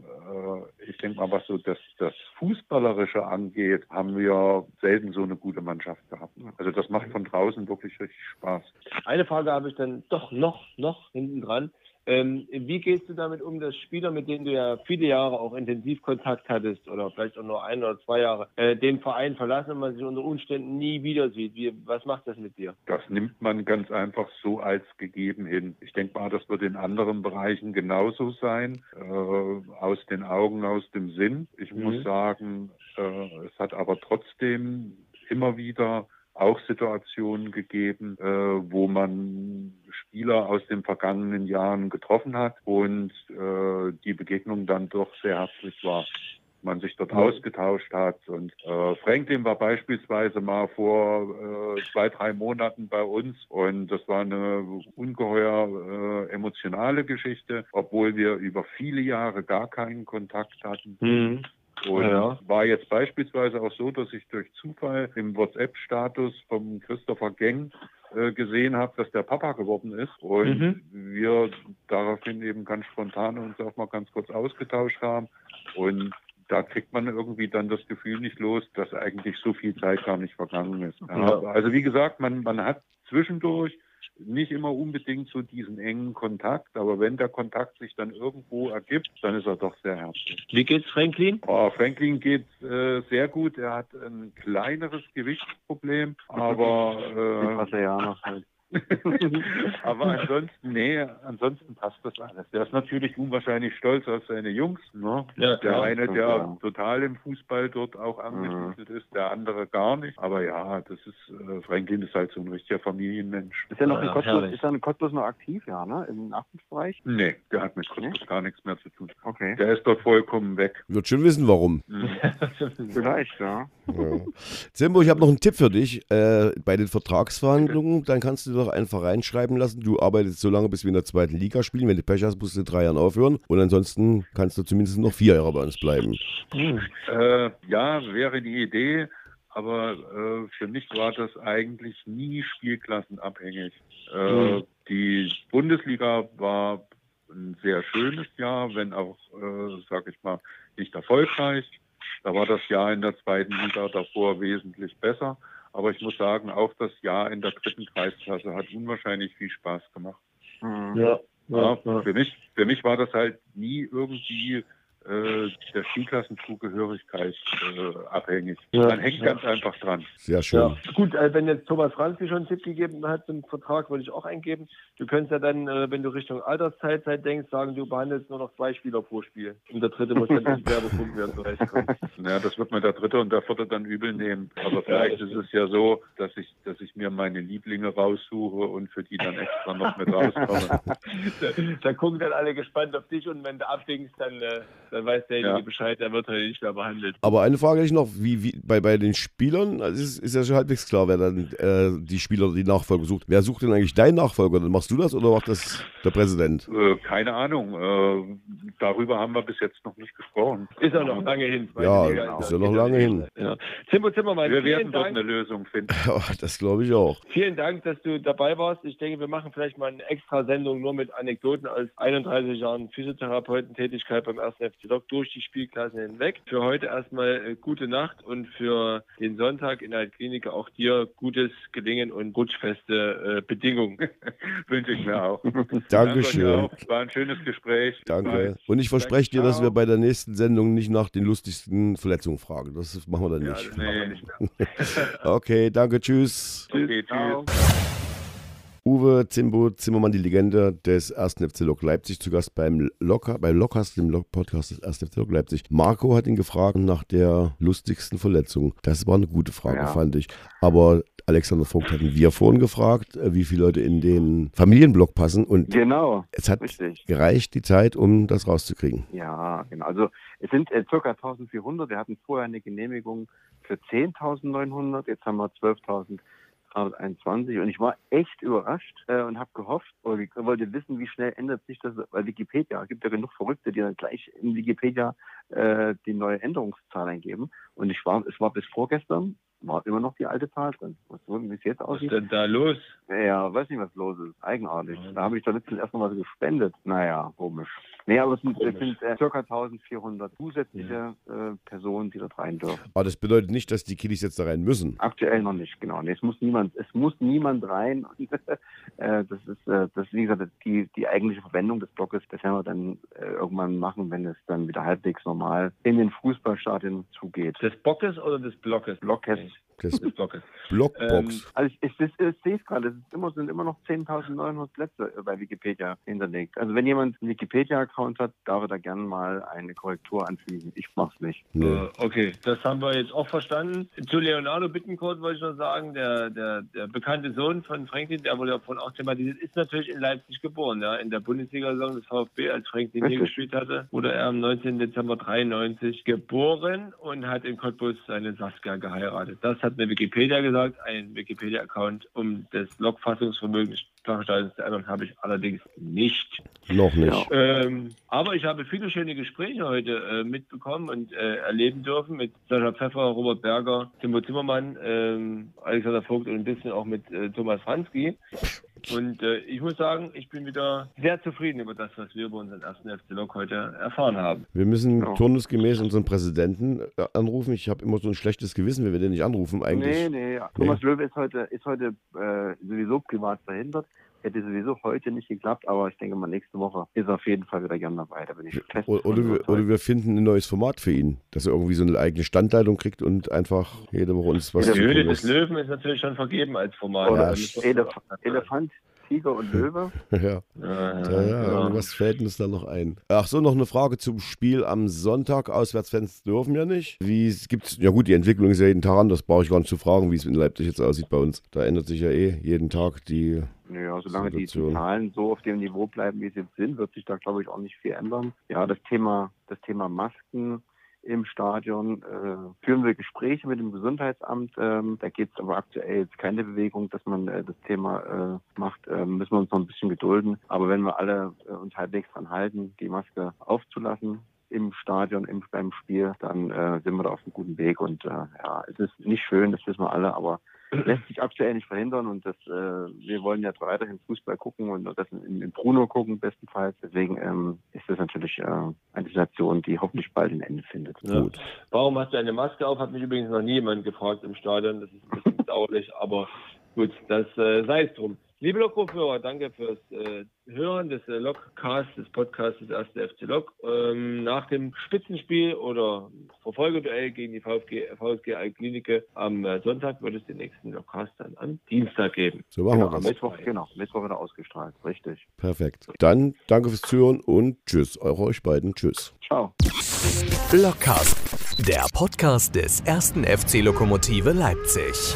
äh, ich denke mal, was so das, das Fußballerische angeht, haben wir selten so eine gute Mannschaft gehabt. Also das macht von draußen wirklich richtig Spaß. Eine Frage habe ich dann doch noch, noch hinten dran. Ähm, wie gehst du damit um, dass Spieler, mit denen du ja viele Jahre auch intensiv Kontakt hattest oder vielleicht auch nur ein oder zwei Jahre, äh, den Verein verlassen und man sich unter Umständen nie wieder sieht? Wie, was macht das mit dir? Das nimmt man ganz einfach so als gegeben hin. Ich denke mal, das wird in anderen Bereichen genauso sein. Äh, aus den Augen, aus dem Sinn. Ich mhm. muss sagen, äh, es hat aber trotzdem immer wieder auch Situationen gegeben, äh, wo man Spieler aus den vergangenen Jahren getroffen hat und äh, die Begegnung dann doch sehr herzlich war man sich dort ausgetauscht hat. Und äh, Franklin war beispielsweise mal vor äh, zwei, drei Monaten bei uns und das war eine ungeheuer äh, emotionale Geschichte, obwohl wir über viele Jahre gar keinen Kontakt hatten. Mhm. Und ja. war jetzt beispielsweise auch so, dass ich durch Zufall im WhatsApp-Status vom Christopher Geng äh, gesehen habe, dass der Papa geworden ist und mhm. wir daraufhin eben ganz spontan uns auch mal ganz kurz ausgetauscht haben und da kriegt man irgendwie dann das Gefühl nicht los, dass eigentlich so viel Zeit gar nicht vergangen ist. Ja, also wie gesagt, man, man hat zwischendurch nicht immer unbedingt so diesen engen Kontakt, aber wenn der Kontakt sich dann irgendwo ergibt, dann ist er doch sehr herzlich. Wie geht's Franklin? Oh, Franklin geht äh, sehr gut. Er hat ein kleineres Gewichtsproblem, aber äh, was er ja noch halt. Aber ansonsten, nee, ansonsten passt das alles. Der ist natürlich unwahrscheinlich stolz auf seine Jungs. Ne? Ja, der eine, der ja. total im Fußball dort auch angeschlüsselt mhm. ist, der andere gar nicht. Aber ja, das ist, äh, Franklin ist halt so ein richtiger Familienmensch. Ist er noch in Cottbus, ist er in Cottbus noch aktiv, ja, ne? Im Nachwuchsbereich? Nee, der hat mit Cottbus nee? gar nichts mehr zu tun. Okay. Der ist dort vollkommen weg. Wird schon wissen, warum. Mhm. Vielleicht, ja. Ja. Zimbo, ich habe noch einen Tipp für dich. Äh, bei den Vertragsverhandlungen, dann kannst du doch einfach reinschreiben lassen. Du arbeitest so lange, bis wir in der zweiten Liga spielen. Wenn du Pech hast, musst du drei Jahren aufhören. Und ansonsten kannst du zumindest noch vier Jahre bei uns bleiben. Äh, ja, wäre die Idee. Aber äh, für mich war das eigentlich nie spielklassenabhängig. Mhm. Die Bundesliga war ein sehr schönes Jahr, wenn auch, äh, sag ich mal, nicht erfolgreich. Da war das Jahr in der zweiten Liga davor wesentlich besser. Aber ich muss sagen, auch das Jahr in der dritten Kreisklasse hat unwahrscheinlich viel Spaß gemacht. Mhm. Ja, ja, für, mich, für mich war das halt nie irgendwie der Skiklassenzugehörigkeit äh, abhängig. Ja, Man hängt ja. ganz einfach dran. Sehr schön. Ja, gut, äh, wenn jetzt Thomas Franzli schon einen Tipp gegeben hat zum Vertrag, würde ich auch eingeben. Du könntest ja dann, äh, wenn du Richtung Altersteilzeit denkst, sagen, du behandelst nur noch zwei Spieler pro Spiel. Und der dritte muss dann nicht Werbepunkt werden zurechtkommen. Ja, das wird mir der dritte und der vierte dann übel nehmen. Aber vielleicht ist es ja so, dass ich, dass ich mir meine Lieblinge raussuche und für die dann extra noch mit rauskomme. da, da gucken dann alle gespannt auf dich und wenn du abwinkst, dann, äh, dann weiß derjenige Ja. Bescheid, der wird heute nicht mehr behandelt. Aber eine Frage hätte ich noch, wie, wie bei, bei den Spielern, also ist, ist ja schon halbwegs klar, wer dann äh, die Spieler, die Nachfolger sucht. Wer sucht denn eigentlich deinen Nachfolger? Dann machst du das oder macht das der Präsident? Äh, keine Ahnung. Äh, darüber haben wir bis jetzt noch nicht gesprochen. Ist ja noch lange hin. Ja, Liga ist ja noch lange hin. Ja. Timbo Zimmermann, Wir werden dort Dank. eine Lösung finden. Ja, das glaube ich auch. Vielen Dank, dass du dabei warst. Ich denke, wir machen vielleicht mal eine extra Sendung nur mit Anekdoten aus 31 Jahren Physiotherapeutentätigkeit beim 1. FC Lok durch die Spielklassen hinweg. Für heute erstmal äh, gute Nacht und für den Sonntag in der Klinik auch dir gutes Gelingen und rutschfeste äh, Bedingungen. Wünsche ich mir auch. Danke Dankeschön. auch. War ein schönes Gespräch. Danke. Und ich verspreche dir, dass wir bei der nächsten Sendung nicht nach den lustigsten Verletzungen fragen. Das machen wir dann Ja, nicht. das machen wir Nee. nicht mehr. Okay, danke, tschüss. Okay, tschüss. Uwe Zimbo Zimmermann, die Legende des 1. FC Lok Leipzig, zu Gast beim Locker, bei Lockcast, dem Lok Podcast des 1. FC Lok Leipzig. Marco hat ihn gefragt nach der lustigsten Verletzung. Das war eine gute Frage, Ja. fand ich. Aber Alexander Vogt hatten wir vorhin gefragt, äh, wie viele Leute in den Familienblock passen. Und Genau, es hat richtig. gereicht, die Zeit, um das rauszukriegen. Ja, genau. Also es sind äh, ca. 1400. Wir hatten vorher eine Genehmigung für 10.900. Jetzt haben wir 12.321. Und ich war echt überrascht äh, und habe gehofft, oder wollte wissen, wie schnell ändert sich das bei Wikipedia. Es gibt ja genug Verrückte, die dann gleich in Wikipedia äh, die neue Änderungszahl eingeben. Und ich war, es war bis vorgestern, war immer noch die alte Zahl drin. Was, wie es jetzt Was ist aussieht? denn da los? Ja, weiß nicht, was los ist. Eigenartig. Da habe ich doch letztens erst noch was gespendet. Naja, komisch. Nee, aber es sind, es sind äh, ca. 1400 zusätzliche äh, Personen, die dort rein dürfen. Aber das bedeutet nicht, dass die Kiddies jetzt da rein müssen. Aktuell noch nicht, genau. Nee, es muss niemand, es muss niemand rein. äh, das ist, äh, das ist, wie gesagt, die, die eigentliche Verwendung des Blockes, das werden wir dann äh, irgendwann machen, wenn es dann wieder halbwegs normal in den Fußballstadien zugeht. Des Bockes oder des Blockes? Blockes. Das. Blockbox. Also ich, ich, ich, ich sehe es gerade, es ist immer, sind immer noch 10.900 Plätze bei Wikipedia hinterlegt. Also wenn jemand einen Wikipedia-Account hat, darf er da gerne mal eine Korrektur anfügen. Ich mach's nicht. nee. Äh, Okay, das haben wir jetzt auch verstanden. Zu Leonardo Bittencourt wollte ich noch sagen, der, der, der bekannte Sohn von Franklin, der wurde ja von auch thematisiert, ist natürlich in Leipzig geboren. Ja. In der Bundesliga-Saison des VfB, als Franklin hier gespielt hatte, wurde er am 19. Dezember 93 geboren und hat in Cottbus seine Saskia geheiratet. Das hat mir Wikipedia gesagt, ein Wikipedia-Account, um das Logfassungsvermögen ändern, habe ich allerdings nicht. Noch nicht. Ähm, aber ich habe viele schöne Gespräche heute äh, mitbekommen und äh, erleben dürfen mit Sascha Pfeffer, Robert Berger, Timo Zimmermann, ähm, Alexander Vogt und ein bisschen auch mit äh, Thomas Franski. Und äh, ich muss sagen, ich bin wieder sehr zufrieden über das, was wir über unseren ersten FC Lok heute erfahren haben. Wir müssen Ja. turnusgemäß unseren Präsidenten äh, anrufen. Ich habe immer so ein schlechtes Gewissen, wenn wir den nicht anrufen eigentlich. Nee, nee. Thomas Löwe ist heute, ist heute äh, sowieso privat verhindert. Hätte sowieso heute nicht geklappt, aber ich denke mal, nächste Woche ist er auf jeden Fall wieder gern dabei. Da bin ich fest Oder, oder, wir, oder wir finden ein neues Format für ihn, dass er irgendwie so eine eigene Standleitung kriegt und einfach jede Woche uns was Die Höhle des. Löwen ist natürlich schon vergeben als Format. Oder wir- Elef Elefant, Tiger und Löwe. ja. Ja, Ja, ja, ja, genau. irgendwas fällt uns da noch ein. Ach so, noch eine Frage zum Spiel am Sonntag. Auswärtsfans dürfen ja nicht. Wie es gibt's, ja gut, die Entwicklung ist ja jeden Tag anders. Brauche ich gar nicht zu fragen, wie es in Leipzig jetzt aussieht bei uns. Da ändert sich ja eh jeden Tag die. Naja, solange die, die Situation. Zahlen so auf dem Niveau bleiben, wie sie jetzt sind, wird sich da, glaube ich, auch nicht viel ändern. Ja, das Thema, das Thema Masken im Stadion äh, führen wir Gespräche mit dem Gesundheitsamt. Ähm, da geht es aber aktuell jetzt keine Bewegung, dass man äh, das Thema äh, macht. Äh, müssen wir uns noch ein bisschen gedulden. Aber wenn wir alle äh, uns halbwegs dran halten, die Maske aufzulassen, im Stadion, im, beim Spiel, dann äh, sind wir da auf einem guten Weg. Und äh, ja, es ist nicht schön, das wissen wir alle, aber lässt sich aktuell nicht verhindern und das, äh, wir wollen ja weiterhin Fußball gucken und das in, in Bruno gucken bestenfalls. Deswegen ähm, ist das natürlich äh, eine Situation, die hoffentlich bald ein Ende findet. Ja. Gut. Warum hast du eine Maske auf? Hat mich übrigens noch nie jemand gefragt im Stadion. Das ist ein bisschen bedauerlich, aber gut, das äh, sei es drum. Liebe Lokführer, danke fürs äh, Hören des äh, Lokcasts, des Podcasts des 1. FC Lok. Ähm, nach dem Spitzenspiel oder Verfolgeduell gegen die VfG, VfG Altklinike am äh, Sonntag wird es den nächsten Lokcast dann am Dienstag geben. So machen genau, wir das. Mittwoch, genau, Mittwoch wieder ausgestrahlt, richtig. Perfekt. Dann danke fürs Zuhören und tschüss. Eure euch beiden. Tschüss. Ciao. Blockcast, der Podcast des 1. FC Lokomotive Leipzig.